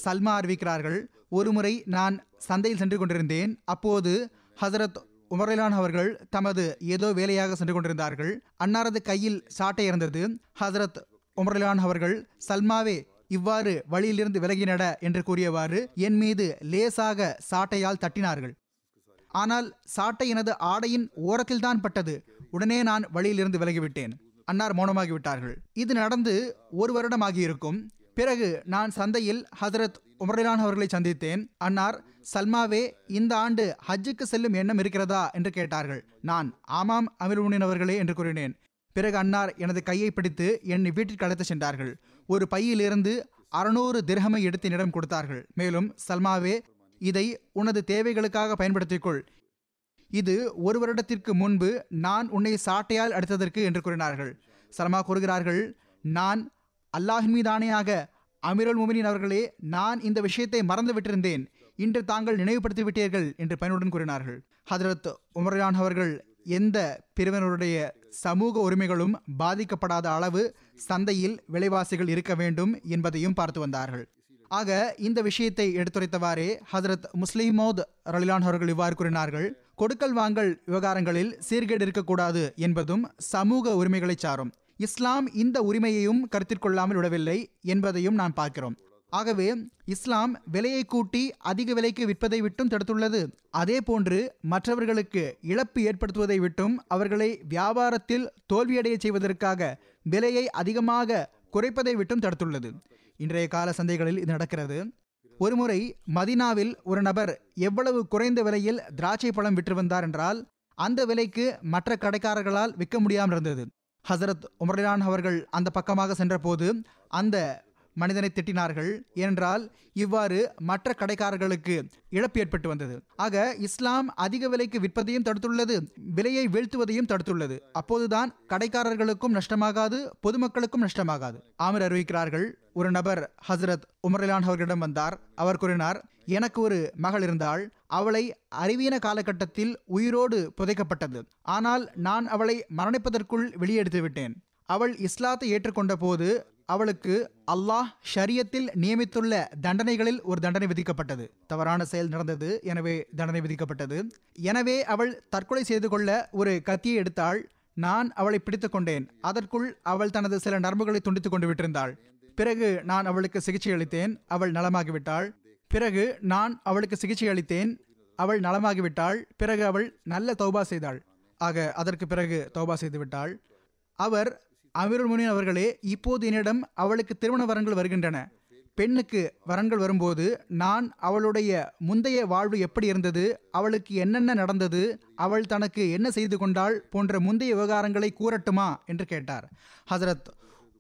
சல்மா அறிவிக்கிறார்கள் ஒருமுறை நான் சந்தையில் சென்று கொண்டிருந்தேன். அப்போது ஹசரத் உமரிலான் அவர்கள் தமது ஏதோ வேலையாக சென்று கொண்டிருந்தார்கள். அன்னாரது கையில் சாட்டை இருந்தது. ஹசரத் உமரிலான் அவர்கள் சல்மாவே இவ்வாறு வழியிலிருந்து விலகினட என்று கூறியவாறு என் மீது லேசாக சாட்டையால் தட்டினார்கள். ஆனால் சாட்டை எனது ஆடையின் ஓரத்தில்தான் பட்டது. உடனே நான் வழியிலிருந்து விலகிவிட்டேன். அன்னார் மௌனமாகிவிட்டார்கள். இது நடந்து ஒரு வருடமாகி இருக்கும் பிறகு நான் சந்தையில் ஹசரத் உமரிலான் அவர்களை சந்தித்தேன். அன்னார் சல்மாவே இந்த ஆண்டு ஹஜ்ஜுக்கு செல்லும் எண்ணம் இருக்கிறதா? என்று கேட்டார்கள். நான் ஆமாம் அமிர்முனின் அவர்களே என்று கூறினேன். பிறகு அன்னார் எனது கையை பிடித்து என்னை வீட்டிற்கு அழைத்து சென்றார்கள். ஒரு பையிலிருந்து அறுநூறு திரகமை எடுத்து என்னிடம் கொடுத்தார்கள். மேலும் சல்மாவே இதை உனது தேவைகளுக்காக பயன்படுத்திக்கொள். இது ஒரு வருடத்திற்கு முன்பு நான் உன்னை சாட்டையால் அடித்ததற்கு என்று கூறினார்கள். சல்மா கூறுகிறார்கள் நான் அல்லாஹின் மீதானையாக அமீருல் முமினின் அவர்களே நான் இந்த விஷயத்தை மறந்து விட்டிருந்தேன் இன்று தாங்கள் நினைவுபடுத்தி விட்டீர்கள் என்று பயனுடன் கூறினார்கள். ஹதரத் உமர்யான் அவர்கள் எந்த பிரிவினருடைய சமூக உரிமைகளும் பாதிக்கப்படாத அளவு சந்தையில் விலைவாசிகள் இருக்க வேண்டும் என்பதையும் பார்த்து வந்தார்கள். ஆக இந்த விஷயத்தை எடுத்துரைத்தவாறே ஹசரத் முஸ்லிமோத் ரலிலான் அவர்கள் இவ்வாறு கூறினார்கள் கொடுக்கல் வாங்கல் விவகாரங்களில் சீர்கேடு இருக்கக்கூடாது என்பதும் சமூக உரிமைகளை சாரும். இஸ்லாம் இந்த உரிமையையும் கருத்தில் கொள்ளாமல் விடவில்லை என்பதையும் நாம் பார்க்கிறோம். ஆகவே இஸ்லாம் விலையை கூட்டி அதிக விலைக்கு விற்பதை விட்டும் தடுத்துள்ளது. அதே போன்று மற்றவர்களுக்கு இழப்பு ஏற்படுத்துவதை விட்டும் அவர்களை வியாபாரத்தில் தோல்வியடைய செய்வதற்காக விலையை அதிகமாக குறைப்பதை விட்டும் தடுத்துள்ளது. இன்றைய கால சந்தைகளில் இது நடக்கிறது. ஒருமுறை மதினாவில் ஒரு நபர் எவ்வளவு குறைந்த விலையில் திராட்சை பழம் விற்று வந்தார் என்றால் அந்த விலைக்கு மற்ற கடைக்காரர்களால் விற்க முடியாமல் இருந்தது. ஹசரத் உமர்லான் அவர்கள் அந்த பக்கமாக சென்றபோது அந்த மனிதனை திட்டினார்கள். ஏனென்றால் இவ்வாறு மற்ற கடைக்காரர்களுக்கு இழப்பு ஏற்பட்டு வந்தது. ஆக இஸ்லாம் அதிக விலைக்கு விற்பதையும் தடுத்துள்ளது விலையை வீழ்த்துவதையும் தடுத்துள்ளது. அப்போதுதான் கடைக்காரர்களுக்கும் நஷ்டமாகாது பொதுமக்களுக்கும் நஷ்டமாகாது. ஆமர் அறிவிக்கிறார்கள் ஒரு நபர் ஹசரத் உமர்லான் அவர்களிடம் வந்தார். அவர் கூறினார் எனக்கு ஒரு மகள் இருந்தால் அவளை அறிவியன காலகட்டத்தில் உயிரோடு புதைக்கப்பட்டது. ஆனால் நான் அவளை மரணிப்பதற்குள் வெளியெடுத்து விட்டேன் அவள் இஸ்லாத்தை ஏற்றுக்கொண்ட போது அவளுக்கு அல்லாஹ் ஷரியத்தில் நியமித்துள்ள தண்டனைகளில் ஒரு தண்டனை விதிக்கப்பட்டது. தவறான செயல் நடந்தது எனவே தண்டனை விதிக்கப்பட்டது. எனவே அவள் தற்கொலை செய்து கொள்ள ஒரு கத்தியை எடுத்தாள். நான் அவளை பிடித்து கொண்டேன். அதற்குள் அவள் தனது சில நரம்புகளை துண்டித்துக் கொண்டு விட்டிருந்தாள். பிறகு நான் அவளுக்கு சிகிச்சை அளித்தேன். அவள் நலமாகிவிட்டாள். பிறகு நான் அவளுக்கு சிகிச்சை அளித்தேன். அவள் நலமாகிவிட்டாள். பிறகு அவள் நல்ல தௌபா செய்தாள். ஆக அதற்கு பிறகு தௌபா செய்து விட்டாள் அவர் அமீருல் முனின் அவர்களே இப்போது என்னிடம் அவளுக்கு திருமண வரன்கள் வருகின்றன. பெண்ணுக்கு வரன்கள் வரும்போது நான் அவளுடைய முந்தைய வாழ்வு எப்படி இருந்தது அவளுக்கு என்னென்ன நடந்தது அவள் தனக்கு என்ன செய்து கொண்டாள் போன்ற முந்தைய விவகாரங்களை கூறட்டுமா என்று கேட்டார். ஹசரத்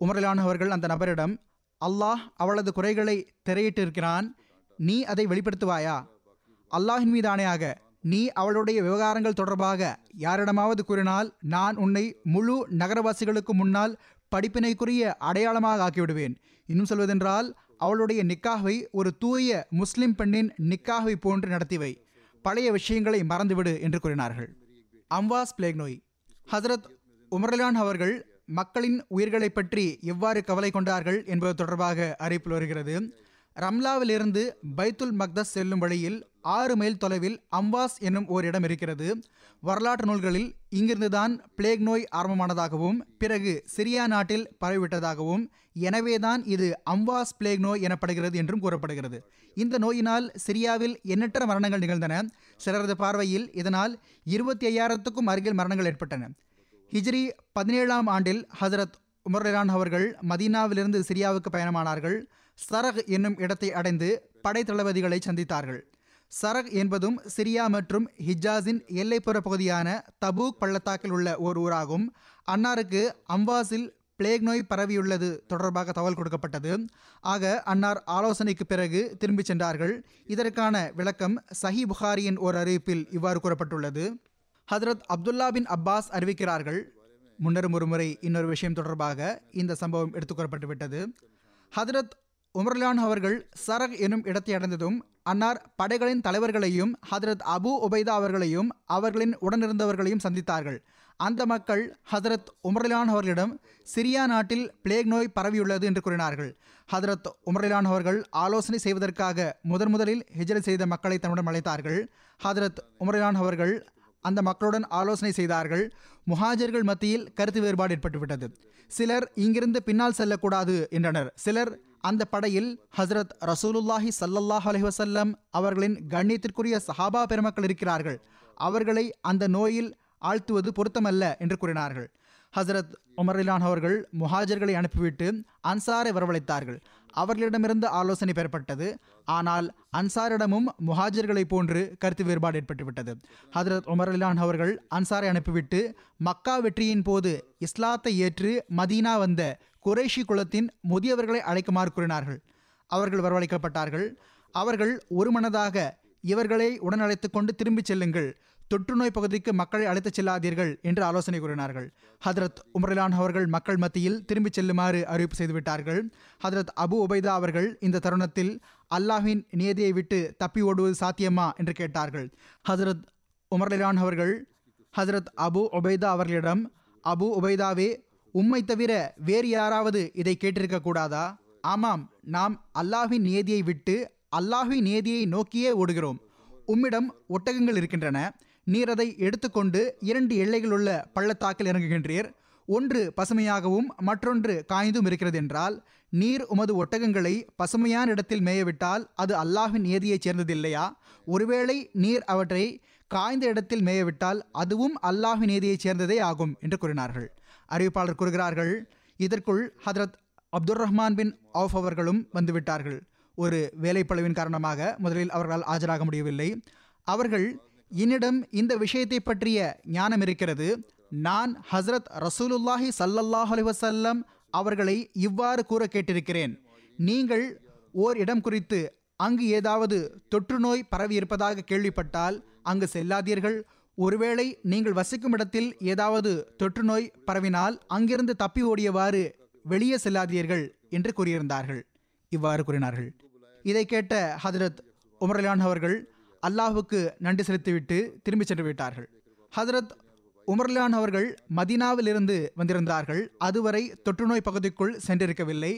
உமரலான் அவர்கள் அந்த நபரிடம் அல்லாஹ் அவளது குறைகளை திரையிட்டிருக்கிறான் நீ அதை வெளிப்படுத்துவாயா? அல்லாஹின் மீது ஆணையாக நீ அவளுடைய விவகாரங்கள் தொடர்பாக யாரிடமாவது கூறினால் நான் உன்னை முழு நகரவாசிகளுக்கு முன்னால் படிப்பினைக்குரிய அடையாளமாக ஆக்கிவிடுவேன். இன்னும் சொல்வதென்றால் அவளுடைய நிக்காகவை ஒரு தூய முஸ்லிம் பெண்ணின் நிக்காகவை போன்று நடத்திவை. பழைய விஷயங்களை மறந்துவிடு என்று கூறினார்கள். அம்வாஸ் பிளேக் நோய் ஹசரத் உமர்லான் அவர்கள் மக்களின் உயிர்களை பற்றி எவ்வாறு கவலை கொண்டார்கள் என்பது தொடர்பாக அறிவிப்பில் வருகிறது. ரம்லாவிலிருந்து பைத்துல் மக்தஸ் செல்லும் வழியில் ஆறு மைல் தொலைவில் அம்பாஸ் என்னும் ஓர் இடம் இருக்கிறது. வரலாற்று நூல்களில் இங்கிருந்துதான் பிளேக் நோய் ஆரம்பமானதாகவும் பிறகு சிரியா நாட்டில் பரவிவிட்டதாகவும் எனவேதான் இது அம்பாஸ் பிளேக் நோய் எனப்படுகிறது என்றும் கூறப்படுகிறது. இந்த நோயினால் சிரியாவில் எண்ணற்ற மரணங்கள் நிகழ்ந்தன. சிலரது பார்வையில் இதனால் இருபத்தி ஐயாயிரத்துக்கும் அருகில் மரணங்கள் ஏற்பட்டன. ஹிஜ்ரி பதினேழாம் ஆண்டில் ஹசரத் உமர்லான் அவர்கள் மதீனாவிலிருந்து சிரியாவுக்கு பயணமானார்கள். சரக் என்னும் இடத்தை அடைந்து படைத்தளபதிகளை சந்தித்தார்கள். சரக் என்பதும் சிரியா மற்றும் ஹிஜாஸின் எல்லைப்புற பகுதியான தபூக் பள்ளத்தாக்கில் உள்ள ஓர் ஊராகும். அன்னாருக்கு அம்பாஸில் பிளேக் நோய் பரவியுள்ளது தொடர்பாக தகவல் கொடுக்கப்பட்டது. ஆக அன்னார் ஆலோசனைக்கு பிறகு திரும்பிச் சென்றார்கள். இதற்கான விளக்கம் சஹி புகாரியின் ஓர் அறிவிப்பில் இவ்வாறு கூறப்பட்டுள்ளது. ஹதரத் அப்துல்லா பின் அப்பாஸ் அறிவிக்கிறார்கள் முன்னரும் ஒருமுறை இன்னொரு விஷயம் தொடர்பாக இந்த சம்பவம் எடுத்துக்கூறப்பட்டு விட்டது ஹதரத் உமர்லான் அவர்கள் சரக் எனும் இடத்தை அடைந்ததும் அன்னார் படைகளின் தலைவர்களையும் ஹதரத் அபு உபைதா அவர்களையும் அவர்களின் உடனிருந்தவர்களையும் சந்தித்தார்கள். அந்த மக்கள் ஹதரத் உமர்லான் அவர்களிடம் சிரியா நாட்டில் பிளேக் நோய் பரவியுள்ளது என்று கூறினார்கள். ஹதரத் உமர்லான் அவர்கள் ஆலோசனை செய்வதற்காக முதன் முதலில் ஹிஜரத் செய்த மக்களை தன்னுடன் அழைத்தார்கள். ஹதரத் உமர்லான் அவர்கள் அந்த மக்களுடன் ஆலோசனை செய்தார்கள். முஹாஜர்கள் மத்தியில் கருத்து வேறுபாடு ஏற்பட்டுவிட்டது. சிலர் இங்கிருந்து பின்னால் செல்லக்கூடாது என்றனர். சிலர் அந்த படையில் ஹசரத் ரசூலுல்லாஹி சல்லல்லாஹ் அலைஹி அவர்களின் கண்ணியத்திற்குரிய சஹாபா பெருமக்கள் இருக்கிறார்கள். அவர்களை அந்த நோயில் ஆழ்த்துவது பொருத்தமல்ல என்று கூறினார்கள். ஹசரத் உமர்லான் அவர்கள் முஹாஜர்களை அனுப்பிவிட்டு அன்சாரை வரவழைத்தார்கள். அவர்களிடமிருந்து ஆலோசனை பெறப்பட்டது. ஆனால் அன்சாரிடமும் முஹாஜர்களைப் போன்று கருத்து வேறுபாடு ஏற்பட்டுவிட்டது. ஹதரத் உமர்லான் அவர்கள் அன்சாரை அனுப்பிவிட்டு மக்கா வெற்றியின் போது இஸ்லாத்தை ஏற்று மதீனா வந்த குரேஷி குலத்தின் முதியவர்களை அழைக்குமாறு கூறினார்கள். அவர்கள் வரவழைக்கப்பட்டார்கள். அவர்கள் ஒருமனதாக இவர்களை உடனழைத்து கொண்டு திரும்பிச் செல்லுங்கள். தொற்றுநோய் பகுதிக்கு மக்களை அழைத்துச் செல்லாதீர்கள் என்று ஆலோசனை கூறினார்கள். ஹதரத் உமர்லான் அவர்கள் மக்கள் மத்தியில் திரும்பிச் செல்லுமாறு அறிவிப்பு செய்துவிட்டார்கள். ஹதரத் அபு உபைதா அவர்கள் இந்த தருணத்தில் அல்லாஹின் நியதியை விட்டு தப்பி ஓடுவது சாத்தியமா என்று கேட்டார்கள். ஹதரத் உமர்லான் அவர்கள் ஹதரத் அபு உபைதா அவர்களிடம் அபு உபைதாவே உம்மை தவிர வேறு யாராவது இதை கேட்டிருக்க கூடாதா? ஆமாம் நாம் அல்லாஹின் நியதியை விட்டு அல்லாஹின் நியதியை நோக்கியே ஓடுகிறோம். உம்மிடம் ஒட்டகங்கள் இருக்கின்றன. நீர் அதை எடுத்துக்கொண்டு இரண்டு எல்லைகளுள்ள பள்ளத்தாக்கில் இறங்குகின்றீர். ஒன்று பசுமையாகவும் மற்றொன்று காய்ந்தும் இருக்கிறது என்றால் நீர் உமது ஒட்டகங்களை பசுமையான இடத்தில் மேயவிட்டால் அது அல்லாஹ்வின் நியதியைச் சேர்ந்ததில்லையா? ஒருவேளை நீர் அவற்றை காய்ந்த இடத்தில் மேயவிட்டால் அதுவும் அல்லாஹின் நியதியைச் சேர்ந்ததே ஆகும் என்று கூறினார்கள். அறிவிப்பாளர் கூறுகிறார்கள் இதற்குள் ஹதரத் அப்துல் ரஹ்மான் பின் ஆஃப் அவர்களும் வந்துவிட்டார்கள். ஒரு வேலைப்பளவின் காரணமாக முதலில் அவர்களால் ஆஜராக முடியவில்லை. அவர்கள் என்னிடம் இந்த விஷயத்தை பற்றிய ஞானம் இருக்கிறது. நான் ஹஸ்ரத் ரசூலுல்லாஹி சல்லல்லாஹ் அலைஹி அவர்களை இவ்வாறு கூற கேட்டிருக்கிறேன். நீங்கள் ஓர் இடம் குறித்து அங்கு ஏதாவது தொற்று நோய் பரவி இருப்பதாக கேள்விப்பட்டால் அங்கு செல்லாதீர்கள். ஒருவேளை நீங்கள் வசிக்கும் இடத்தில் ஏதாவது தொற்று நோய் பரவினால் அங்கிருந்து தப்பி ஓடியவாறு வெளியே செல்லாதீர்கள் என்று கூறியிருந்தார்கள். இவ்வாறு கூறினார்கள். இதை கேட்ட ஹதரத் உமர்லான் அவர்கள் அல்லாஹுக்கு நன்றி செலுத்திவிட்டு திரும்பி சென்று விட்டார்கள். ஹதரத் உமர்லான் அவர்கள் மதினாவிலிருந்து வந்திருந்தார்கள். அதுவரை தொற்றுநோய் பகுதிக்குள் சென்றிருக்கவில்லை.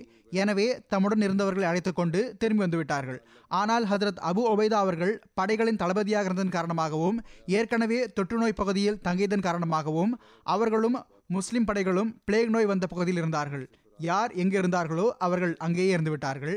எனவே தம்முடன் இருந்தவர்களை அழைத்து கொண்டு திரும்பி வந்துவிட்டார்கள் ஆனால் ஹதரத் அபு ஒபைதா அவர்கள் படைகளின் தளபதியாக இருந்ததன் காரணமாகவும் ஏற்கனவே தொற்றுநோய் பகுதியில் தங்கியதன் காரணமாகவும் அவர்களும் முஸ்லிம் படைகளும் பிளேக் நோய் வந்த பகுதியில் இருந்தார்கள். யார் எங்கே இருந்தார்களோ அவர்கள் அங்கேயே இருந்துவிட்டார்கள்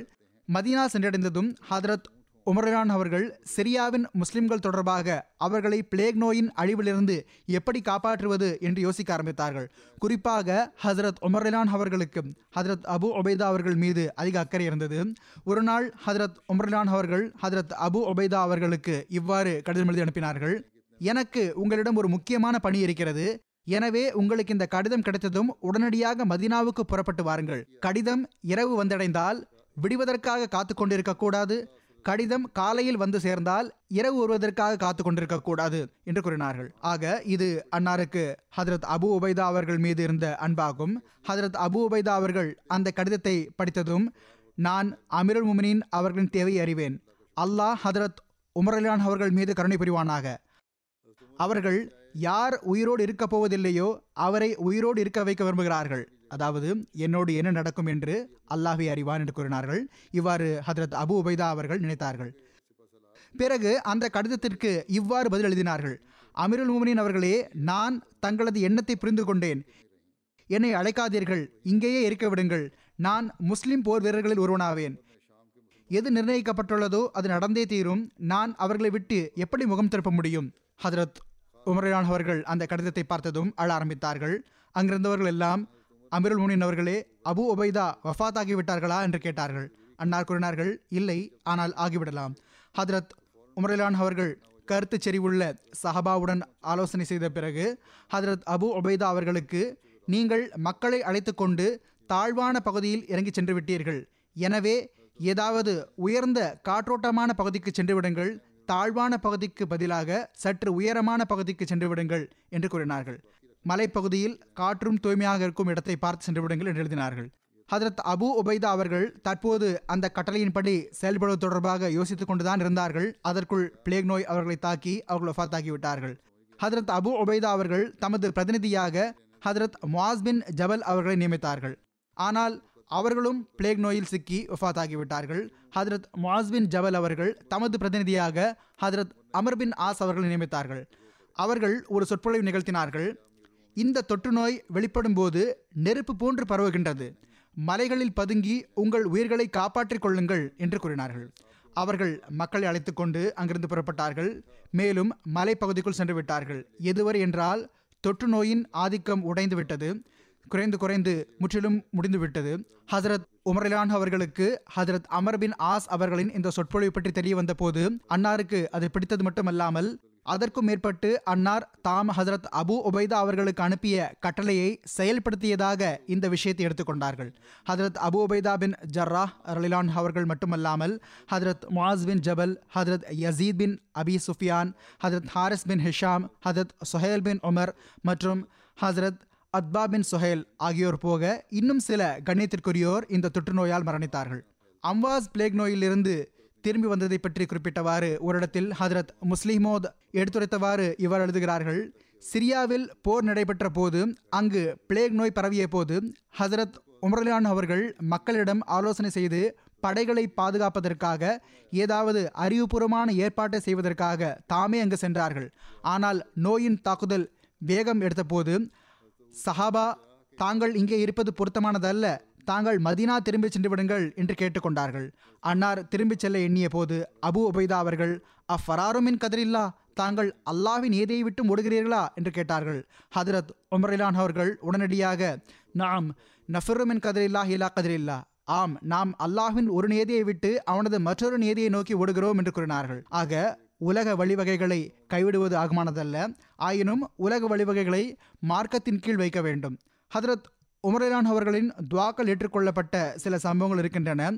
மதீனா சென்றடைந்ததும் ஹதரத் உமரான் அவர்கள் சிரியாவின் முஸ்லிம்கள் தொடர்பாக அவர்களை பிளேக் நோயின் அழிவிலிருந்து எப்படி காப்பாற்றுவது என்று யோசிக்க ஆரம்பித்தார்கள். குறிப்பாக ஹசரத் உமர்லான் அவர்களுக்கு ஹதரத் அபு ஒபைதா அவர்கள் மீது அதிக அக்கறை இருந்தது. ஒரு நாள் ஹதரத் உமர்லான் அவர்கள் ஹதரத் அபு ஒபைதா அவர்களுக்கு இவ்வாறு கடிதம் எழுதி அனுப்பினார்கள். எனக்கு உங்களிடம் ஒரு முக்கியமான பணி இருக்கிறது. எனவே உங்களுக்கு இந்த கடிதம் கிடைத்ததும் உடனடியாக மதினாவுக்கு புறப்பட்டு வாருங்கள். கடிதம் இரவு வந்தடைந்தால் விடுவதற்காக காத்து கொண்டிருக்க கூடாது. கடிதம் காலையில் வந்து சேர்ந்தால் இரவு வருவதற்காக காத்து கொண்டிருக்க கூடாது என்று கூறினார்கள். ஆக இது அன்னாருக்கு ஹதரத் அபு உபைதா அவர்கள் மீது இருந்த அன்பாகும். ஹதரத் அபு உபைதா அவர்கள் அந்த கடிதத்தை படித்ததும் நான் அமிருல் முமினின் அவர்களின் தேவையை அறிவேன். அல்லாஹ் ஹதரத் உமரலான் அவர்கள் மீது கருணை புரிவானாக. அவர்கள் யார் உயிரோடு இருக்கப் போவதில்லையோ அவரை உயிரோடு இருக்க வைக்க விரும்புகிறார்கள். அதாவது என்னோடு என்ன நடக்கும் என்று அல்லாஹ்வை அறிவான் என்று கூறினார்கள். இவ்வாறு ஹதரத் அபு உபைதா அவர்கள் நினைத்தார்கள். பிறகு அந்த கடிதத்திற்கு இவ்வாறு பதில் எழுதினார்கள். அமிருல் முமினின் அவர்களே நான் தங்களது எண்ணத்தை புரிந்து கொண்டேன். என்னை அழைக்காதீர்கள். இங்கேயே இருக்க விடுங்கள். நான் முஸ்லிம் போர் வீரர்களில் ஒருவனாவேன். எது நிர்ணயிக்கப்பட்டுள்ளதோ அது நடந்தே தீரும். நான் அவர்களை விட்டு எப்படி முகம் திருப்ப முடியும்? ஹதரத் உமரான் அவர்கள் அந்த கடிதத்தை பார்த்ததும் அழ ஆரம்பித்தார்கள். அங்கிருந்தவர்கள் எல்லாம் அமிருல் முனின் அவர்களே அபு ஒபைதா வஃபாத் ஆகிவிட்டார்களா என்று கேட்டார்கள். அன்னார் கூறினார்கள் இல்லை ஆனால் ஆகிவிடலாம். ஹதரத் உமரலான் அவர்கள் கருத்து செறிவுள்ள சஹபாவுடன் ஆலோசனை செய்த பிறகு ஹதரத் அபு ஒபைதா அவர்களுக்கு நீங்கள் மக்களை அழைத்து கொண்டு தாழ்வான பகுதியில் இறங்கி சென்று விட்டீர்கள் எனவே ஏதாவது உயர்ந்த காற்றோட்டமான பகுதிக்கு சென்று விடுங்கள் தாழ்வான பகுதிக்கு பதிலாக சற்று உயரமான பகுதிக்கு சென்று விடுங்கள் என்று கூறினார்கள். மலைப்பகுதியில் காற்றும் தூய்மையாக இருக்கும் இடத்தை பார்த்து சென்று விடுங்கள் என்று எழுதினார்கள். ஹதரத் அபு உபைதா அவர்கள் தற்போது அந்த கட்டளையின்படி செயல்படுவது தொடர்பாக யோசித்துக் கொண்டுதான் இருந்தார்கள். அதற்குள் பிளேக் நோய் அவர்களை தாக்கி அவர்கள் ஒஃபாத்தாக்கி விட்டார்கள். ஹதரத் அபு உபைதா அவர்கள் தமது பிரதிநிதியாக ஹதரத் முவாஸ் பின் ஜபல் அவர்களை நியமித்தார்கள். ஆனால் அவர்களும் பிளேக் நோயில் சிக்கி ஒஃபாத்தாகிவிட்டார்கள் ஹதரத் முவாஸ் பின் ஜபல் அவர்கள் தமது பிரதிநிதியாக ஹதரத் அமர் பின் ஆஸ் அவர்களை நியமித்தார்கள். அவர்கள் ஒரு சொற்பொழிவு நிகழ்த்தினார்கள். இந்த தொற்று நோய் வெளிப்படும் போது நெருப்பு போன்று பரவுகின்றது. மலைகளில் பதுங்கி உங்கள் உயிர்களை காப்பாற்றிக் கொள்ளுங்கள் என்று கூறினார்கள். அவர்கள் மக்களை அழைத்து கொண்டு அங்கிருந்து புறப்பட்டார்கள். மேலும் மலைப்பகுதிக்குள் சென்று விட்டார்கள். எதுவரை என்றால் தொற்று நோயின் ஆதிக்கம் உடைந்து விட்டது. குறைந்து குறைந்து முற்றிலும் முடிந்துவிட்டது ஹசரத் உமரிலான் அவர்களுக்கு ஹசரத் அமர் பின் ஆஸ் அவர்களின் இந்த சொற்பொழிவு பற்றி தெரிய வந்தபோது அன்னாருக்கு அது பிடித்தது மட்டுமல்லாமல் அதற்கும் மேற்பட்டு அன்னார் தாம் ஹசரத் அபு உபைதா அவர்களுக்கு அனுப்பிய கட்டளையை செயல்படுத்தியதாக இந்த விஷயத்தை எடுத்துக்கொண்டார்கள். ஹதரத் அபு உபைதா பின் ஜர்ரா ரலிலான் அவர்கள் மட்டுமல்லாமல் ஹதரத் முவாஸ் பின் ஜபல் ஹதரத் யசீத் பின் அபி சுஃபியான் ஹதரத் ஹாரிஸ் பின் ஹிஷாம் ஹதரத் சுஹேல் பின் உமர் மற்றும் ஹசரத் அத்பா பின் சுஹேல் ஆகியோர் போக இன்னும் சில கண்ணியத்திற்குரியோர் இந்த தொற்று நோயால் மரணித்தார்கள். அம்வாஸ் பிளேக் நோயிலிருந்து திரும்பி வந்ததை பற்றி குறிப்பிட்டவாறு ஒரு இடத்தில் ஹதரத் முஸ்லிமோத் எடுத்துரைத்தவாறு இவர் எழுதுகிறார்கள் சிரியாவில் போர் நடைபெற்ற போது அங்கு பிளேக் நோய் பரவிய போது ஹசரத் உமர்லான் அவர்கள் மக்களிடம் ஆலோசனை செய்து படைகளை பாதுகாப்பதற்காக ஏதாவது அறிவுபூர்வமான ஏற்பாட்டை செய்வதற்காக தாமே அங்கு சென்றார்கள். ஆனால் நோயின் தாக்குதல் வேகம் எடுத்தபோது சஹாபா தாங்கள் இங்கே இருப்பது பொருத்தமானதல்ல தாங்கள் மதீனா திரும்பிச் சென்று விடுங்கள் என்று கேட்டுக்கொண்டார்கள். அன்னார் திரும்பிச் செல்ல எண்ணிய போது அபு உபைதா அவர்கள் அஃபராருமின் கதிரில்லா தாங்கள் அல்லாவின் ஏதையை விட்டு ஓடுகிறீர்களா? என்று கேட்டார்கள். ஹதரத் உமரிலான் அவர்கள் உடனடியாக நாம் நஃபருமின் கதிரில்லா ஹிலா கதிரில்லா. ஆம் நாம் அல்லாஹின் ஒரு நேதியை விட்டு அவனது மற்றொரு நேதியை நோக்கி ஓடுகிறோம் என்று கூறினார்கள். ஆக உலக வழிவகைகளை கைவிடுவது ஆகமானதல்ல. ஆயினும் உலக வழிவகைகளை மார்க்கத்தின் கீழ் வைக்க வேண்டும். ஹதரத் உமரான் அவர்களின் துவாக்கள் ஏற்றுக்கொள்ளப்பட்ட சில சம்பவங்கள் இருக்கின்றன.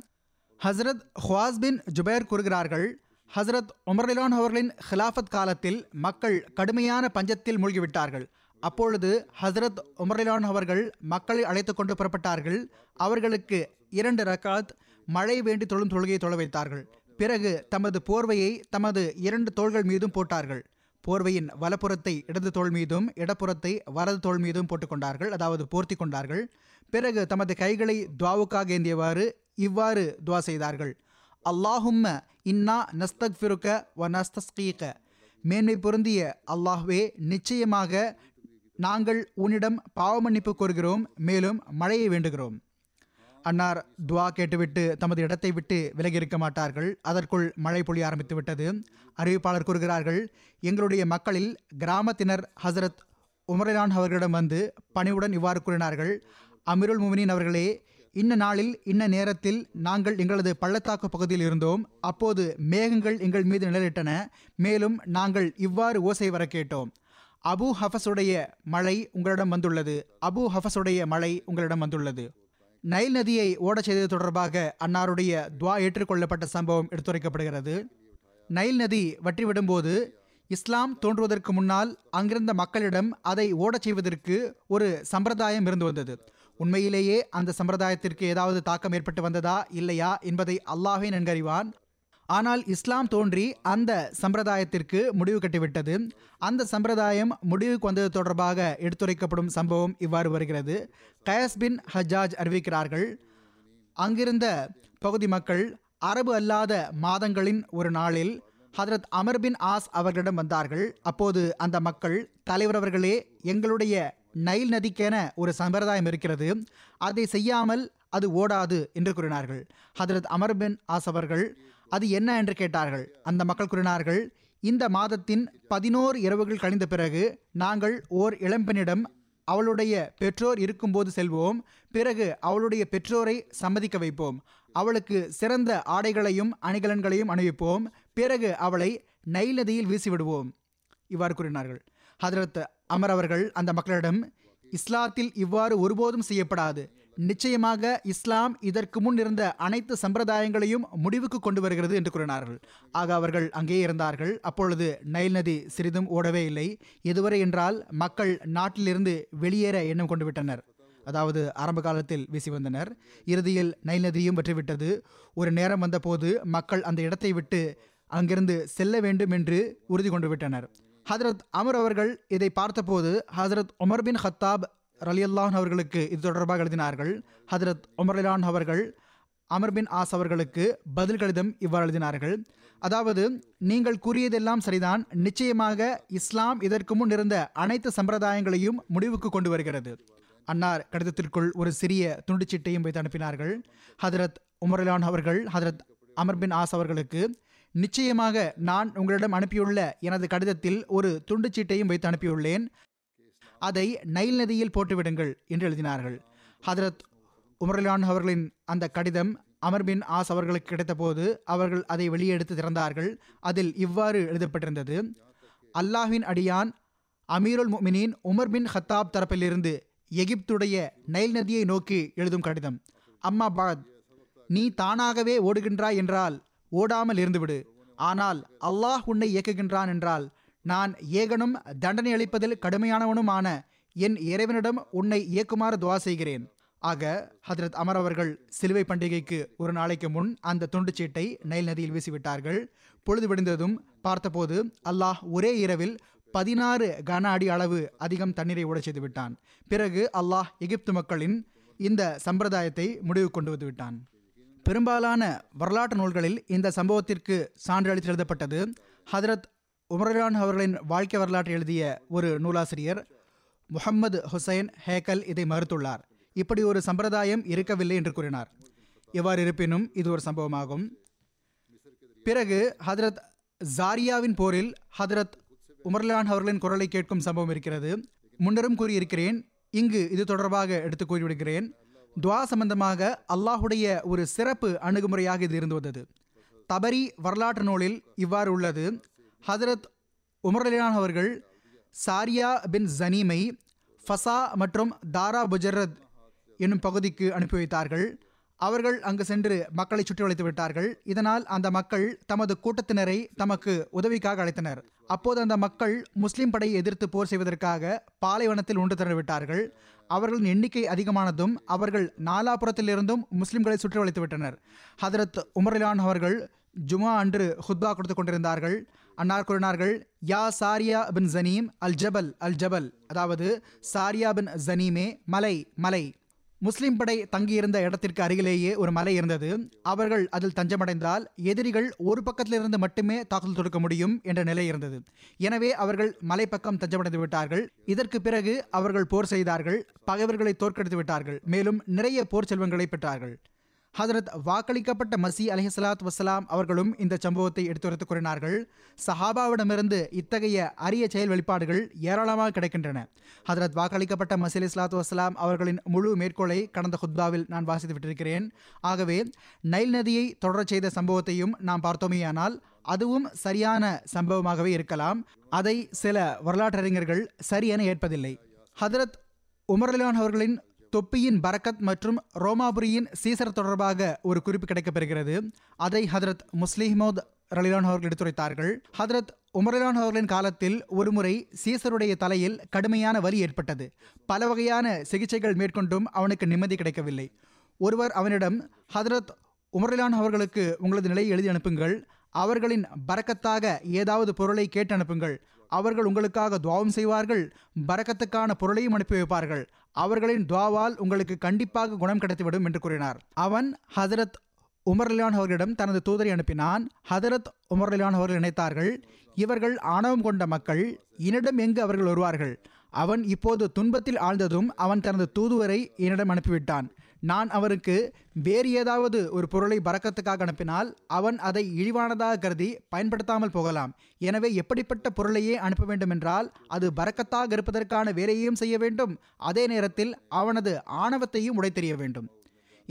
ஹசரத் ஹுவாஸ் பின் ஜுபேர் கூறுகிறார்கள் ஹசரத் உமர்லிலான் அவர்களின் ஹிலாஃபத் காலத்தில் மக்கள் கடுமையான பஞ்சத்தில் மூழ்கிவிட்டார்கள். அப்பொழுது ஹசரத் உமர்லிலான் அவர்கள் மக்களை அழைத்து கொண்டு புறப்பட்டார்கள். அவர்களுக்கு இரண்டு ரக்காத் மழை வேண்டி தொழும் தொழுகையை தொழ வைத்தார்கள். பிறகு தமது போர்வையை தமது இரண்டு தோள்கள் மீதும் போட்டார்கள். போர்வையின் வலப்புறத்தை இடது தோல் மீதும் இடப்புறத்தை வலது தோல் மீதும் போட்டுக்கொண்டார்கள். அதாவது போர்த்தி கொண்டார்கள். பிறகு தமது கைகளை துவாவுக்காக ஏந்தியவாறு இவ்வாறு துவா செய்தார்கள். அல்லாஹும்ம இன்னா நஸ்தக் ஃபிருக்க வ நஸ்தஸ்கீக. மேன்மை பொருந்திய அல்லாஹ்வே நிச்சயமாக நாங்கள் உன்னிடம் பாவமன்னிப்பு கோருகிறோம் மேலும் மழையை வேண்டுகிறோம். அன்னார் துவா கேட்டுவிட்டு தமது இடத்தை விட்டு விலகி இருக்க மாட்டார்கள். அதற்குள் மழை பொழிய ஆரம்பித்து விட்டது அறிவிப்பாளர் கூறுகிறார்கள் எங்களுடைய மக்களில் கிராமத்தினர் ஹசரத் உமரலான் அவர்களிடம் வந்து பணிவுடன் இவ்வாறு கூறினார்கள். அமிருல் முமினின் அவர்களே இன்ன நாளில் இன்ன நேரத்தில் நாங்கள் எங்களது பள்ளத்தாக்கு பகுதியில் இருந்தோம். அப்போது மேகங்கள் எங்கள் மீது நிழலிட்டன. மேலும் நாங்கள் இவ்வாறு ஓசை வர கேட்டோம். அபு ஹஃபஸுடைய மழை உங்களிடம் வந்துள்ளது. அபு ஹஃபஸுடைய மழை உங்களிடம் வந்துள்ளது. நைல் நதியை ஓடச் செய்தது தொடர்பாக அன்னாருடைய துவா ஏற்றுக்கொள்ளப்பட்ட சம்பவம் எடுத்துரைக்கப்படுகிறது. நைல் நதி வற்றிவிடும்போது இஸ்லாம் தோன்றுவதற்கு முன்னால் அங்கிருந்த மக்களிடம் அதை ஓடச் செய்வதற்கு ஒரு சம்பிரதாயம் இருந்து வந்தது. உண்மையிலேயே அந்த சம்பிரதாயத்திற்கு ஏதாவது தாக்கம் ஏற்பட்டு வந்ததா இல்லையா என்பதை அல்லாஹே நன்கறிவான். ஆனால் இஸ்லாம் தோன்றி அந்த சம்பிரதாயத்திற்கு முடிவு கட்டிவிட்டது. அந்த சம்பிரதாயம் முடிவுக்கு வந்தது தொடர்பாக எடுத்துரைக்கப்படும் சம்பவம் இவ்வாறு வருகிறது. கயஸ் பின் ஹஜாஜ் அறிவிக்கிறார்கள் அங்கிருந்த பகுதி மக்கள் அரபு அல்லாத மாதங்களின் ஒரு நாளில் ஹதரத் அமர் பின் ஆஸ் அவர்களிடம் வந்தார்கள். அப்போது அந்த மக்கள் தலைவர் அவர்களே எங்களுடைய நைல் நதிக்கென ஒரு சம்பிரதாயம் இருக்கிறது. அதை செய்யாமல் அது ஓடாது என்று கூறினார்கள். ஹதரத் அமர் பின் ஆஸ் அவர்கள் அது என்ன என்று கேட்டார்கள். அந்த மக்கள் கூறினார்கள் இந்த மாதத்தின் பதினோரு இரவுகள் கழிந்த பிறகு நாங்கள் ஓர் இளம்பெண்ணிடம் அவளுடைய பெற்றோர் இருக்கும்போது செல்வோம் பிறகு அவளுடைய பெற்றோரை சம்மதிக்க வைப்போம். அவளுக்கு சிறந்த ஆடைகளையும் அணிகலன்களையும் அணிவிப்போம் பிறகு அவளை நைல் நதியில் வீசிவிடுவோம். இவ்வாறு கூறினார்கள். ஹதரத் அமர் அவர்கள் அந்த மக்களிடம் இஸ்லாத்தில் இவ்வாறு ஒருபோதும் செய்யப்படாது. நிச்சயமாக இஸ்லாம் இதற்கு முன் இருந்த அனைத்து சம்பிரதாயங்களையும் முடிவுக்கு கொண்டு வருகிறது என்று கூறினார்கள். ஆக அவர்கள் அங்கே இருந்தார்கள். அப்பொழுது நைல் நதி சிறிதும் ஓடவே இல்லை. எதுவரை என்றால் மக்கள் நாட்டிலிருந்து வெளியேற எண்ணம் கொண்டு விட்டனர். அதாவது ஆரம்ப காலத்தில் வீசி வந்தனர். இறுதியில் நைல் நதியும் வெற்றிவிட்டது ஒரு நேரம் வந்தபோது மக்கள் அந்த இடத்தை விட்டு அங்கிருந்து செல்ல வேண்டும் என்று உறுதி கொண்டு விட்டனர். ஹதரத் அமர் அவர்கள் இதை பார்த்தபோது ஹசரத் உமர் பின் ஹத்தாப் ரலியல்லான் அவர்களுக்கு இது தொடர்பாக எழுதினார்கள். ஹதரத் உமர்லான் அவர்கள் அமர் பின் ஆஸ் அவர்களுக்கு பதில் கடிதம் இவ்வாறு எழுதினார்கள். அதாவது நீங்கள் கூறியதெல்லாம் சரிதான். நிச்சயமாக இஸ்லாம் இதற்கு முன் இருந்த அனைத்து சம்பிரதாயங்களையும் முடிவுக்கு கொண்டு வருகிறது. அன்னார் கடிதத்திற்குள் ஒரு சிறிய துண்டுச்சீட்டையும் வைத்து அனுப்பினார்கள். ஹதரத் உமர்லான் அவர்கள் ஹதரத் அமர் பின் ஆஸ் அவர்களுக்கு நிச்சயமாக நான் உங்களிடம் அனுப்பியுள்ள எனது கடிதத்தில் ஒரு துண்டுச்சீட்டையும் வைத்து அனுப்பியுள்ளேன். அதை நைல் நதியில் போட்டுவிடுங்கள் என்று எழுதினார்கள். ஹதரத் உமர்லான் அவர்களின் அந்த கடிதம் அமர் பின் ஆஸ் அவர்களுக்கு கிடைத்தபோது அவர்கள் அதை வெளியே எடுத்து திறந்தார்கள். அதில் இவ்வாறு எழுதப்பட்டிருந்தது அல்லாஹின் அடியான் அமீருல் முமினின் உமர் பின் ஹத்தாப் தரப்பிலிருந்து எகிப்துடைய நைல் நதியை நோக்கி எழுதும் கடிதம். அம்மா பாத் நீ தானாகவே ஓடுகின்றாய் என்றால் ஓடாமல் இருந்துவிடு. ஆனால் அல்லாஹ் உன்னை இயக்குகின்றான் என்றால் நான் ஏகனும் தண்டனை அளிப்பதில் கடுமையானவனுமான என் இறைவனிடம் உன்னை இயக்குமாறு துவா செய்கிறேன். ஆக ஹதரத் அமர் அவர்கள் சிலுவை பண்டிகைக்கு ஒரு நாளைக்கு முன் அந்த துண்டுச்சீட்டை நைல் நதியில் வீசிவிட்டார்கள். பொழுது விடிந்ததும் பார்த்தபோது அல்லாஹ் ஒரே இரவில் பதினாறு கன அடி அளவு அதிகம் தண்ணீரை ஓடச் செய்து விட்டான். பிறகு அல்லாஹ் எகிப்து மக்களின் இந்த சம்பிரதாயத்தை முடிவு கொண்டு வந்து விட்டான். பெரும்பாலான வரலாற்று நூல்களில் இந்த சம்பவத்திற்கு சான்று அளித்து எழுதப்பட்டது ஹதரத் உமரான் அவர்களின் வாழ்க்கை வரலாற்றை எழுதிய ஒரு நூலாசிரியர் முகம்மது ஹுசைன் ஹேக்கல் இதை மறுத்துள்ளார். இப்படி ஒரு சம்பிரதாயம் இருக்கவில்லை என்று கூறினார். எவ்வாறு இருப்பினும் இது ஒரு சம்பவமாகும். பிறகு ஹதரத் ஜாரியாவின் போரில் ஹதரத் உமர்லான் அவர்களின் குரலை கேட்கும் சம்பவம் இருக்கிறது. முன்னரும் கூறியிருக்கிறேன் இங்கு இது தொடர்பாக எடுத்து கூறிவிடுகிறேன். துவா சம்பந்தமாக அல்லாஹுடைய ஒரு சிறப்பு அணுகுமுறையாக இது இருந்து வந்தது. தபரி வரலாற்று நூலில் இவ்வாறு உள்ளது. ஹதரத் உமர்லியான் அவர்கள் சாரியா பின் ஜனீமை ஃபசா மற்றும் தாரா புஜரத் என்னும் பகுதிக்கு அனுப்பி வைத்தார்கள். அவர்கள் அங்கு சென்று மக்களை சுற்றி வளைத்து விட்டார்கள். இதனால் அந்த மக்கள் தமது கூட்டத்தினரை தமக்கு உதவிக்காக அழைத்தனர். அப்போது அந்த மக்கள் முஸ்லிம் படையை எதிர்த்து போர் செய்வதற்காக பாலைவனத்தில் ஒன்று திறந்துவிட்டார்கள் அவர்களின் எண்ணிக்கை அதிகமானதும் அவர்கள் நாலாபுரத்திலிருந்தும் முஸ்லிம்களை சுற்றி வளைத்து விட்டனர். ஹதரத் உமர்லான் அவர்கள் ஜுமா அன்று ஹுத்பா கொடுத்து கொண்டிருந்தார்கள். அன்னார் கூறினார்கள் யா சாரியா பின் ஜனீம் அல் ஜபல் அல் ஜபல். அதாவது சாரியா பின் ஜனீமே மலை மலை. முஸ்லிம் படை தங்கியிருந்த இடத்திற்கு அருகிலேயே ஒரு மலை இருந்தது. அவர்கள் அதில் தஞ்சமடைந்தால் எதிரிகள் ஒரு பக்கத்திலிருந்து மட்டுமே தாக்குதல் தொடுக்க முடியும் என்ற நிலை இருந்தது. எனவே அவர்கள் மலை பக்கம் தஞ்சமடைந்து விட்டார்கள். இதற்கு பிறகு அவர்கள் போர் செய்தார்கள் பகைவர்களை தோற்கடித்து விட்டார்கள். மேலும் நிறைய போர் செல்வங்களை பெற்றார்கள். ஹதரத் வாக்களிக்கப்பட்ட மசி அலிஹலாத் வசலாம் அவர்களும் இந்த சம்பவத்தை எடுத்துரைத்து கூறினார்கள். சஹாபாவிடமிருந்து இத்தகைய அரிய செயல் வெளிப்பாடுகள் ஏராளமாக கிடைக்கின்றன. ஹதரத் வாக்களிக்கப்பட்ட மசி அலி வசலாம் அவர்களின் முழு மேற்கோளை கடந்த ஹுத்பாவில் நான் வாசித்து விட்டிருக்கிறேன். ஆகவே நைல் நதியை தொடரச் செய்த சம்பவத்தையும் நாம் பார்த்தோமேயானால் அதுவும் சரியான சம்பவமாகவே இருக்கலாம். அதை சில வரலாற்றறிஞர்கள் சரியென ஏற்பதில்லை. ஹதரத் உமர்லான் அவர்களின் தொப்பியின் பரக்கத் மற்றும் ரோமாபுரியின் சீசர் தொடர்பாக ஒரு குறிப்பு கிடைக்கப்பெறுகிறது. அதை ஹதரத் முஸ்லிஹமோத் ரலிலான் அவர்கள் எடுத்துரைத்தார்கள். ஹதரத் உமரலான் அவர்களின் காலத்தில் ஒருமுறை சீசருடைய தலையில் கடுமையான வலி ஏற்பட்டது. பல வகையான சிகிச்சைகள் மேற்கொண்டும் அவனுக்கு நிம்மதி கிடைக்கவில்லை. ஒருவர் அவனிடம் ஹதரத் உமரலான் அவர்களுக்கு உங்களது நிலையை எழுதி அனுப்புங்கள். அவர்களின் பரக்கத்தாக ஏதாவது பொருளை கேட்டு அனுப்புங்கள். அவர்கள் உங்களுக்காக துவாவும் செய்வார்கள் பரக்கத்துக்கான பொருளையும் அனுப்பி வைப்பார்கள். அவர்களின் துவாவால் உங்களுக்கு கண்டிப்பாக குணம் கிடைத்துவிடும் என்று கூறினார். அவன் ஹதரத் உமர்லியான் அவர்களிடம் தனது தூதரை அனுப்பினான். ஹதரத் உமர்லியான் அவர்கள் நினைத்தார்கள் இவர்கள் ஆணவம் கொண்ட மக்கள் என்னிடம் எங்கு அவர்கள் வருவார்கள்? அவன் இப்போது துன்பத்தில் ஆழ்ந்ததும் அவன் தனது தூதுவரை என்னிடம் அனுப்பிவிட்டான். நான் அவருக்கு வேறு ஏதாவது ஒரு பொருளை பறக்கத்துக்காக அனுப்பினால் அவன் அதை இழிவானதாக கருதி பயன்படுத்தாமல் போகலாம். எனவே எப்படிப்பட்ட பொருளையே அனுப்ப வேண்டும் என்றால் அது பறக்கத்தாக இருப்பதற்கான வேலையையும் செய்ய வேண்டும். அதே நேரத்தில் அவனது ஆணவத்தையும் உடைத்தெறிய வேண்டும்.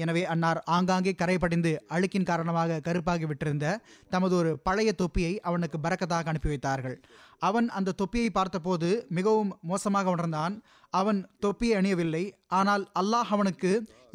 எனவே அன்னார் ஆங்காங்கே கரை படிந்து அழுக்கின் காரணமாக கருப்பாகி விட்டிருந்த தமது ஒரு பழைய தொப்பியை அவனுக்கு பறக்கத்தாக அனுப்பி வைத்தார்கள். அவன் அந்த தொப்பியை பார்த்தபோது மிகவும் மோசமாக உணர்ந்தான். அவன் தொப்பியை அணியவில்லை. ஆனால் அல்லாஹ் அவனுக்கு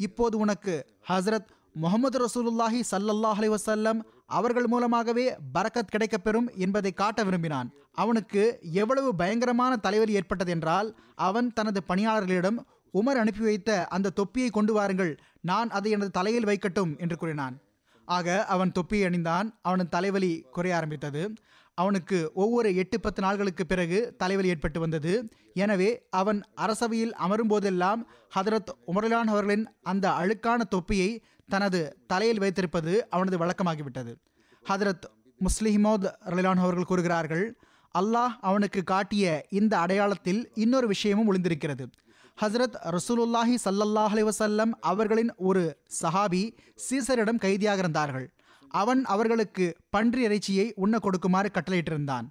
இப்போது உனக்கு ஹசரத் முகமது ரசூலுல்லாஹி சல்லல்லாஹ் அலி வசல்லம் அவர்கள் மூலமாகவே பரக்கத் கிடைக்கப்பெறும் என்பதை காட்ட விரும்பினான். அவனுக்கு எவ்வளவு பயங்கரமான தலைவலி ஏற்பட்டது என்றால் அவன் தனது பணியாளர்களிடம் உமர் அனுப்பி வைத்த அந்த தொப்பியை கொண்டு வாருங்கள். நான் அதை எனது தலையில் வைக்கட்டும் என்று கூறினான். ஆக அவன் தொப்பி அணிந்தான். அவனது தலைவலி குறைய ஆரம்பித்தது. அவனுக்கு ஒவ்வொரு எட்டு பத்து நாள்களுக்கு பிறகு தலைவலி ஏற்பட்டு வந்தது. எனவே அவன் அரசவையில் அமரும் போதெல்லாம் ஹதரத் உமரலான் அவர்களின் அந்த அழுக்கான தொப்பியை தனது தலையில் வைத்திருப்பது அவனது வழக்கமாகிவிட்டது. ஹதரத் முஸ்லிஹிமோத் ரலிலான் அவர்கள் கூறுகிறார்கள் அல்லாஹ் அவனுக்கு காட்டிய இந்த அடையாளத்தில் இன்னொரு விஷயமும் ஒளிந்திருக்கிறது. ஹசரத் ரசூலுல்லாஹி சல்லல்லாஹ் அலைஹி அவர்களின் ஒரு சஹாபி சீசரிடம் கைதியாக இருந்தார்கள். அவன் அவர்களுக்கு பன்றி இறைச்சியை உண்ண கொடுக்குமாறு கட்டளையிட்டிருந்தான்.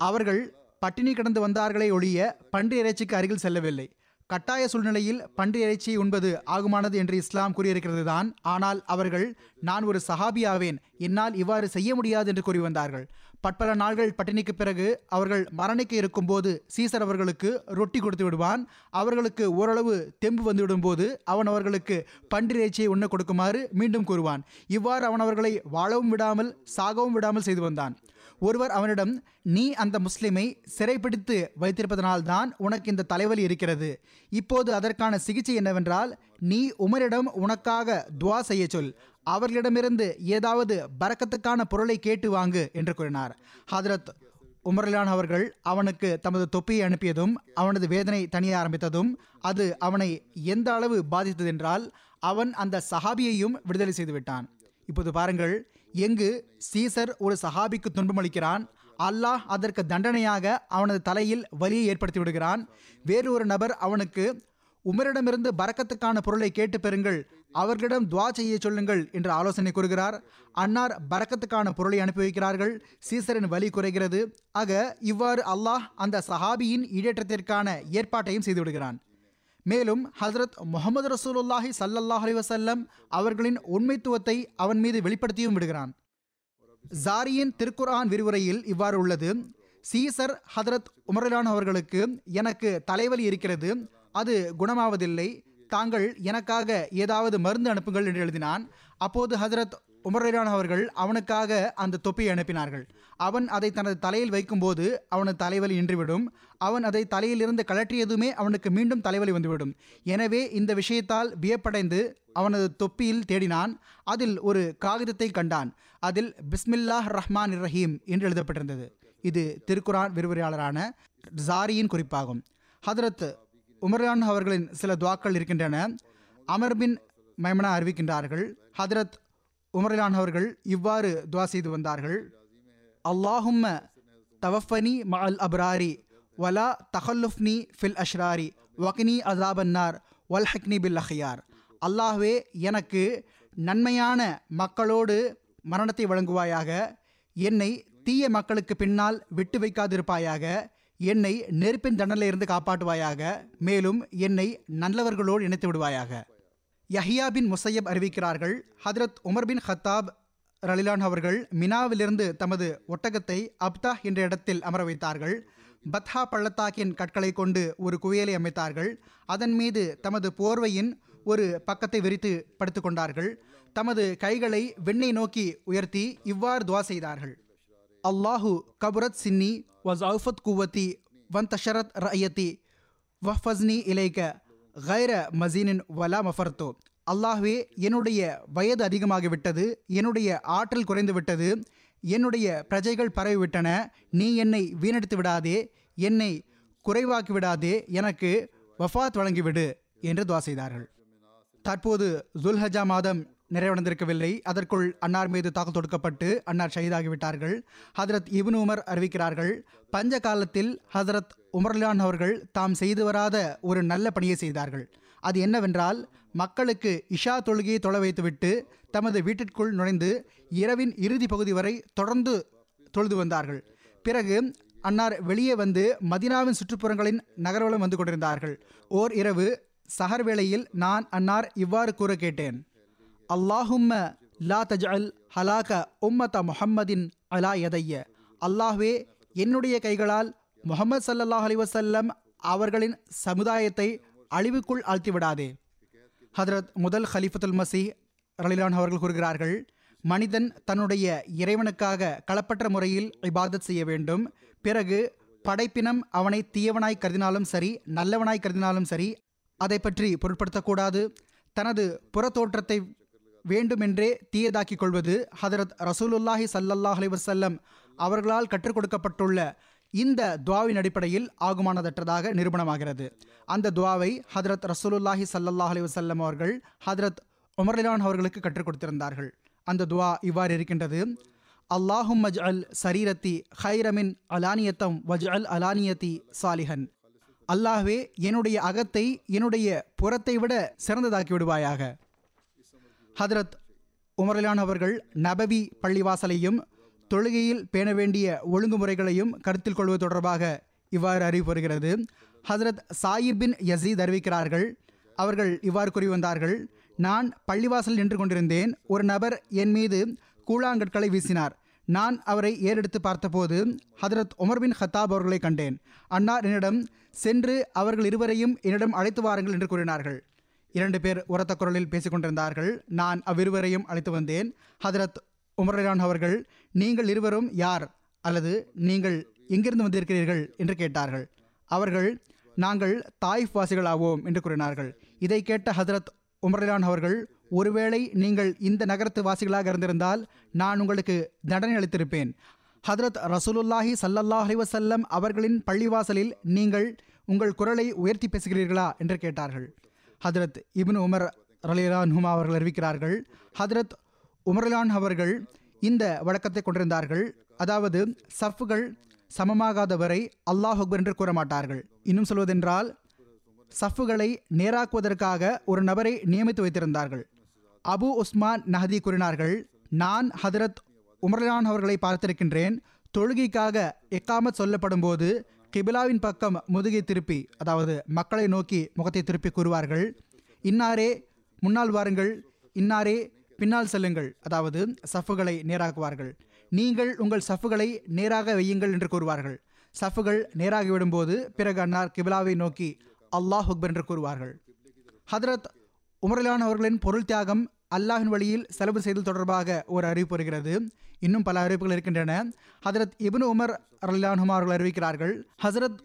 அவர்கள் பட்டினி கிடந்து வந்தார்களே ஒழிய பன்றி இறைச்சிக்கு அருகில் செல்லவில்லை. கட்டாய சூழ்நிலையில் பன்றி இறைச்சியை உண்பது ஆகுமானது என்று இஸ்லாம் கூறியிருக்கிறது தான் ஆனால் அவர்கள் நான் ஒரு சஹாபியாவேன் என்னால் இவ்வாறு செய்ய முடியாது என்று கூறி வந்தார்கள். பற்பல நாள்கள் பட்டினிக்கு பிறகு அவர்கள் மரணிக்க இருக்கும்போது சீசர் அவர்களுக்கு ரொட்டி கொடுத்து விடுவான். அவர்களுக்கு ஓரளவு தெம்பு வந்து விடும்போது அவன் அவர்களுக்கு பன்றி இறைச்சியை உண்ண கொடுக்குமாறு மீண்டும் கூறுவான். இவ்வாறு அவன் அவர்களை வாழவும் விடாமல் சாகவும் விடாமல் செய்து வந்தான். ஒருவர் அவனிடம் நீ அந்த முஸ்லிமை சிறைப்பிடித்து வைத்திருப்பதனால்தான் உனக்கு இந்த தலைவலி இருக்கிறது. இப்போது அதற்கான சிகிச்சை என்னவென்றால் நீ உமரிடம் உனக்காக துவா செய்ய சொல். அவர்களிடமிருந்து ஏதாவது பறக்கத்துக்கான பொருளை கேட்டு வாங்கு என்று கூறினார். ஹதரத் உமர்லான் அவர்கள் அவனுக்கு தமது தொப்பியை அனுப்பியதும் அவனது வேதனை தனிய ஆரம்பித்ததும் அது அவனை எந்த அளவு பாதித்ததென்றால் அவன் அந்த சஹாபியையும் விடுதலை செய்துவிட்டான். இப்போது பாருங்கள் எங்கு சீசர் ஒரு சஹாபிக்கு துன்பமளிக்கிறான். அல்லாஹ் அதற்கு தண்டனையாக அவனது தலையில் வலியை ஏற்படுத்தி விடுகிறான். வேறு ஒரு நபர் அவனுக்கு உமரிடமிருந்து பறக்கத்துக்கான பொருளை கேட்டு பெறுங்கள். அவர்களிடம் துவா செய்ய சொல்லுங்கள் என்று ஆலோசனை கூறுகிறார். அன்னார் பறக்கத்துக்கான பொருளை அனுப்பி வைக்கிறார்கள். சீசரின் வலி குறைகிறது. ஆக இவ்வாறு அல்லாஹ் அந்த சஹாபியின் ஈடேற்றத்திற்கான ஏற்பாட்டையும் செய்துவிடுகிறான் மேலும் ஹசரத் முகமது ரசூலுல்லாஹி சல்லல்லாஹ் அலிவசல்லம் அவர்களின் உண்மைத்துவத்தை அவன் மீது வெளிப்படுத்தியும் விடுகிறான். ஜாரியின் திருக்குர்ஆன் விரிவுரையில் இவ்வாறு உள்ளது. சீசர் ஹதரத் உமரலான் அவர்களுக்கு எனக்கு தலைவலி இருக்கிறது. அது குணமாவதில்லை. தாங்கள் எனக்காக ஏதாவது மருந்து அனுப்புங்கள் என்று எழுதினான். அப்போது ஹதரத் உமரலான் அவர்கள் அவனுக்காக அந்த தொப்பியை அனுப்பினார்கள். அவன் அதை தனது தலையில் வைக்கும்போது அவனது தலைவலி நின்றுவிடும். அவன் அதை தலையிலிருந்து கழற்றியதுமே அவனுக்கு மீண்டும் தலைவலி வந்துவிடும். எனவே இந்த விஷயத்தால் வியப்படைந்து அவனது தொப்பியில் தேடினான். அதில் ஒரு காகிதத்தை கண்டான். அதில் பிஸ்மில்லாஹ் ரஹ்மான் ரஹீம் என்று எழுதப்பட்டிருந்தது. இது திருக்குரான் விரிவுரையாளரான ஜாரியின் குறிப்பாகும். ஹதரத் உமரான் அவர்களின் சில துவாக்கள் இருக்கின்றன. அமர் பின் மைமனா அறிவிக்கின்றார்கள். ஹதரத் உமர்லான் அவர்கள் இவ்வாறு துவா செய்து வந்தார்கள். அல்லாஹும்ம தவஃபனி மஅல் அப்ராரி வலா தஹல்லுஃப்னி ஃபில் அஷ்ராரி வக்னி அசாபன்னார் வல்ஹக்னி பில் அஹியார். அல்லாஹ்வே எனக்கு நன்மையான மக்களோடு மரணத்தை வழங்குவாயாக. என்னை தீய மக்களுக்கு பின்னால் விட்டு வைக்காதிருப்பாயாக. என்னை நெருப்பின் தண்டனையிலிருந்து காப்பாற்றுவாயாக. மேலும் என்னை நல்லவர்களோடு இணைத்து விடுவாயாக. யஹியா பின் முசையப் அறிவிக்கிறார்கள். ஹதரத் உமர் பின் ஹத்தாப் ரலிலான் அவர்கள் மினாவிலிருந்து தமது ஒட்டகத்தை அப்தா என்ற இடத்தில் அமர வைத்தார்கள். பத்ஹா பள்ளத்தாக்கின் கற்களை கொண்டு ஒரு குவியலை அமைத்தார்கள். அதன் மீது தமது போர்வையின் ஒரு பக்கத்தை விரித்து படுத்து கொண்டார்கள். தமது கைகளை வெண்ணை நோக்கி உயர்த்தி இவ்வாறு துவா செய்தார்கள். அல்லாஹு கபுரத் சின்னி வஸ் அவுஃபத் குவத்தி வன் தஷரத் ரயத்தி வஃபஸ்னி இலைக்க கைர மசீனின் வலா மஃபர்த்தோ அல்லாஹ்வே என்னுடைய வயது அதிகமாகிவிட்டது என்னுடைய ஆற்றல் குறைந்துவிட்டது என்னுடைய பிரஜைகள் பரவிவிட்டன நீ என்னை வீணடித்து விடாதே என்னை குறைவாக்கி விடாதே எனக்கு வஃபாத் வழங்கிவிடு என்று துவா செய்தார்கள். தற்போது ஜுல்ஹஜா மாதம் நிறைவடைந்திருக்கவில்லை. அதற்குள் அன்னார் மீது தாக்கல் தொடுக்கப்பட்டு அன்னார் ஷஹீதாகிவிட்டார்கள் ஹதரத் இப்னு உமர் அறிவிக்கிறார்கள் பஞ்ச காலத்தில் ஹசரத் உமர்லான் அவர்கள் தாம் செய்து வராத ஒரு நல்ல பணியை செய்தார்கள். அது என்னவென்றால் மக்களுக்கு இஷா தொழுகையை தொலை வைத்துவிட்டு தமது வீட்டிற்குள் நுழைந்து இரவின் இறுதி பகுதி வரை தொடர்ந்து தொழுது வந்தார்கள். பிறகு அன்னார் வெளியே வந்து மதினாவின் சுற்றுப்புறங்களின் நகர்வலம் வந்து கொண்டிருந்தார்கள். ஓர் இரவு சஹர் வேளையில் நான் அன்னார் இவ்வாறு கூற கேட்டேன். அல்லாஹும்ம லா தஜ் அல் ஹலாக உம்மத முஹம்மதின் அலா எதைய அல்லாஹ்வே என்னுடைய கைகளால் முகமது சல்லல்லாஹ் அலி வசல்லம் அவர்களின் சமுதாயத்தை அழிவுக்குள் ஆழ்த்திவிடாதே. ஹதரத் முதல் ஹலிஃபத்துல் மசி ரலிலான் அவர்கள் கூறுகிறார்கள் மனிதன் தன்னுடைய இறைவனுக்காக களப்பற்ற முறையில் இபாதத் செய்ய வேண்டும். பிறகு படைப்பினம் அவனை தீயவனாய் கருதினாலும் சரி நல்லவனாய் கருதினாலும் சரி அதை பற்றி பொருட்படுத்தக்கூடாது. தனது புறத்தோற்றத்தை வேண்டுமென்றே தீயதாக்கிக் கொள்வது ஹதரத் ரசூலுல்லாஹி சல்லல்லாஹ் அலி வசல்லம் அவர்களால் கற்றுக் கொடுக்கப்பட்டுள்ள இந்த துவாவின் அடிப்படையில் ஆகுமானதற்றதாக நிரூபணமாகிறது. அந்த துவாவை ஹதரத் ரசூலுல்லாஹி சல்லாஹ் அலி வசல்லம் அவர்கள் ஹதரத் உமர்லான் அவர்களுக்கு கற்றுக் கொடுத்திருந்தார்கள். அந்த துவா இவ்வாறு இருக்கின்றது. அல்லாஹும் மஜ் அல் சரீரத்தி ஹைரமின் அலானியத்தம் வஜ் அல் அலானியத்தி சாலிஹன். அல்லாஹ்வே என்னுடைய அகத்தை என்னுடைய புறத்தை விட சிறந்ததாக்கி விடுவாயாக. ஹதரத் உமரலான் அவர்கள் நபவி பள்ளிவாசலையும் தொழுகையில் பேண வேண்டிய ஒழுங்குமுறைகளையும் கருத்தில் கொள்வது தொடர்பாக இவ்வாறு அறிவிப்பு ஹசரத் ஹதரத் சாயிப் பின் யசீத் அறிவிக்கிறார்கள் அவர்கள் இவ்வாறு கூறி வந்தார்கள் நான் பள்ளிவாசல் நின்று கொண்டிருந்தேன். ஒரு நபர் என் மீது கூழாங்கற்களை வீசினார். நான் அவரை ஏறெடுத்து பார்த்தபோது ஹதரத் உமர் பின் ஹத்தாப் அவர்களை கண்டேன். அன்னார் என்னிடம் சென்று அவர்கள் இருவரையும் என்னிடம் அழைத்து வாருங்கள் என்று கூறினார்கள். இரண்டு பேர் உரத்த குரலில் பேசிக்கொண்டிருந்தார்கள் நான் அவ்விருவரையும் அழைத்து வந்தேன். ஹதரத் உமரான் அவர்கள் நீங்கள் இருவரும் யார்? அல்லது நீங்கள் எங்கிருந்து வந்திருக்கிறீர்கள்? என்று கேட்டார்கள். அவர்கள் நாங்கள் தாய்ஃப் வாசிகள் ஆவோம் என்று கூறினார்கள். இதை கேட்ட ஹதரத் உமர்லான் அவர்கள் ஒருவேளை நீங்கள் இந்த நகரத்து வாசிகளாக இருந்திருந்தால் நான் உங்களுக்கு தண்டனை அளித்திருப்பேன். ஹதரத் ரசூலுல்லாஹி சல்லல்லாஹ் அலைஹி அவர்களின் பள்ளிவாசலில் நீங்கள் உங்கள் குரலை உயர்த்தி பேசுகிறீர்களா? என்று கேட்டார்கள். ஹதரத் இபின் உமர் ரலிலான் ஹுமா அவர்கள் அறிவிக்கிறார்கள். ஹதரத் உமர்லான் அவர்கள் இந்த வழக்கத்தை கொண்டிருந்தார்கள். அதாவது சஃப்புகள் சமமாகாதவரை அல்லாஹ் அக்பர் என்று கூற மாட்டார்கள் இன்னும் சொல்வதென்றால் சஃப்புகளை நேராக்குவதற்காக ஒரு நபரை நியமித்து வைத்திருந்தார்கள். அபு உஸ்மான் நஹதி கூறினார்கள் நான் ஹதரத் உமர்லான் அவர்களை பார்த்திருக்கின்றேன். தொழுகைக்காக எக்காமத் சொல்லப்படும் போது கிபிலாவின் பக்கம் முதுகை திருப்பி அதாவது மக்களை நோக்கி முகத்தை திருப்பி கூறுவார்கள். இன்னாரே முன்னால் வாருங்கள். இன்னாரே பின்னால் செல்லுங்கள். அதாவது சஃப்புகளை நேராக்குவார்கள். நீங்கள் உங்கள் சஃப்புகளை நேராக வையுங்கள் என்று கூறுவார்கள். சஃப்புகள் நேராகி விடும்போது பிறகு அன்னார் கிபிலாவை நோக்கி அல்லாஹ் அக்பர் என்று கூறுவார்கள். ஹதரத் உமரலான் அவர்களின் பொருள் தியாகம் அல்லாஹின் வழியில் செலவு செய்தல் தொடர்பாக ஒரு அறிவிப்பு வருகிறது. இன்னும் பல அறிவிப்புகள் இருக்கின்றன. ஹதரத் இபின் உமர் ரலிலான்ஹுமா அவர்கள் அறிவிக்கிறார்கள். ஹசரத்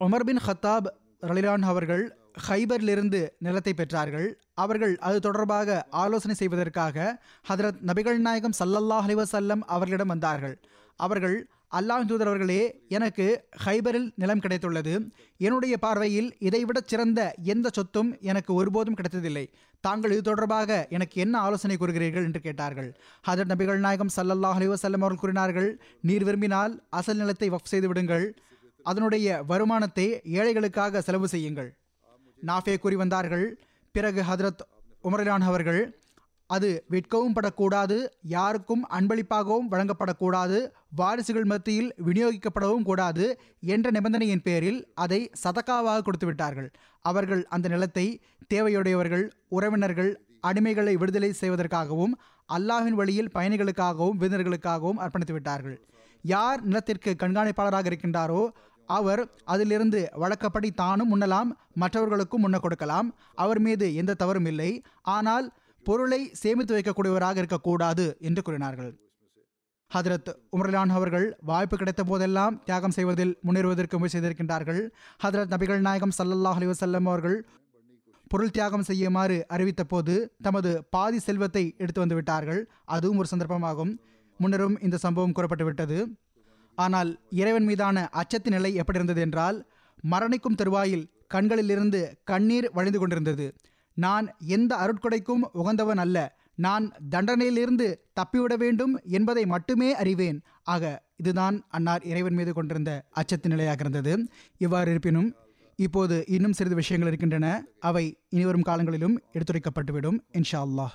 உமர் பின் ஹத்தாப் ரலிலான் அவர்கள் ஹைபரிலிருந்து நிலத்தை பெற்றார்கள். அவர்கள் அது தொடர்பாக ஆலோசனை செய்வதற்காக ஹதரத் நபிகள் நாயகம் சல்லல்லாஹ் அலிவசல்லம் அவர்களிடம் வந்தார்கள். அவர்கள் அல்லாஹ் தூதர் அவர்களே எனக்கு ஹைபரில் நிலம் கிடைத்துள்ளது. என்னுடைய பார்வையில் இதைவிட சிறந்த எந்த சொத்தும் எனக்கு ஒருபோதும் கிடைத்ததில்லை. தாங்கள் இது தொடர்பாக எனக்கு என்ன ஆலோசனை கூறுகிறீர்கள்? என்று கேட்டார்கள். ஹதர் நபிகள் நாயகம் சல்லல்லாஹ் அலிவசல்லம் அவர்கள் கூறினார்கள் நீர் விரும்பினால் அசல் நிலத்தை வஃப் செய்து விடுங்கள். அதனுடைய வருமானத்தை ஏழைகளுக்காக செலவு செய்யுங்கள். நாஃபே கூறி வந்தார்கள். பிறகு ஹதரத் உமரான் அவர்கள் அது விற்கவும் படக்கூடாது யாருக்கும் அன்பளிப்பாகவும் வழங்கப்படக்கூடாது வாரிசுகள் மத்தியில் விநியோகிக்கப்படவும் கூடாது என்ற நிபந்தனையின் பேரில் அதை சதக்காவாக கொடுத்து விட்டார்கள் அவர்கள் அந்த நிலத்தை தேவையுடையவர்கள் உறவினர்கள் அடிமைகளை விடுதலை செய்வதற்காகவும் அல்லாஹின் வழியில் பயணிகளுக்காகவும் விருந்தினர்களுக்காகவும் அர்ப்பணித்து விட்டார்கள் யார் நிலத்திற்கு கண்காணிப்பாளராக இருக்கின்றாரோ அவர் அதிலிருந்து வழக்கப்படி தானும் உண்ணலாம் மற்றவர்களுக்கும் உண்ண கொடுக்கலாம். அவர் மீது எந்த தவறும் இல்லை. ஆனால் பொருளை சேமித்து வைக்கக்கூடியவராக இருக்கக்கூடாது என்று கூறினார்கள். ஹதரத் உமர்லான் அவர்கள் வாய்ப்பு கிடைத்த போதெல்லாம் தியாகம் செய்வதில் முன்னேறுவதற்கு முயற்சி செய்திருக்கின்றார்கள். ஹதரத் நபிகள் நாயகம் சல்லல்லாஹ் அலி வசல்லம் அவர்கள் பொருள் தியாகம் செய்யுமாறு அறிவித்த போது தமது பாதி செல்வத்தை எடுத்து வந்து விட்டார்கள். அதுவும் ஒரு சந்தர்ப்பமாகும். முன்னரும் இந்த சம்பவம் கூறப்பட்டுவிட்டது. ஆனால் இறைவன் மீதான அச்சத்தின் நிலை எப்படி இருந்தது என்றால் மரணிக்கும் தருவாயில் கண்களிலிருந்து கண்ணீர் வழிந்து கொண்டிருந்தது. நான் எந்த அருட்கொடைக்கும் உகந்தவன் அல்ல. நான் தண்டனையிலிருந்து தப்பிவிட வேண்டும் என்பதை மட்டுமே அறிவேன். ஆக இதுதான் அன்னார் இறைவன் மீது கொண்டிருந்த அச்சத்தின் நிலையாக இருந்தது. இவ்வாறு இருப்பினும் இப்போது இன்னும் சிறிது விஷயங்கள் இருக்கின்றன. அவை இனிவரும் காலங்களிலும் எடுத்துரைக்கப்பட்டுவிடும் இன்ஷா அல்லாஹ்.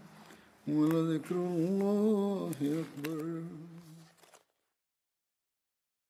ولذكر الله أكبر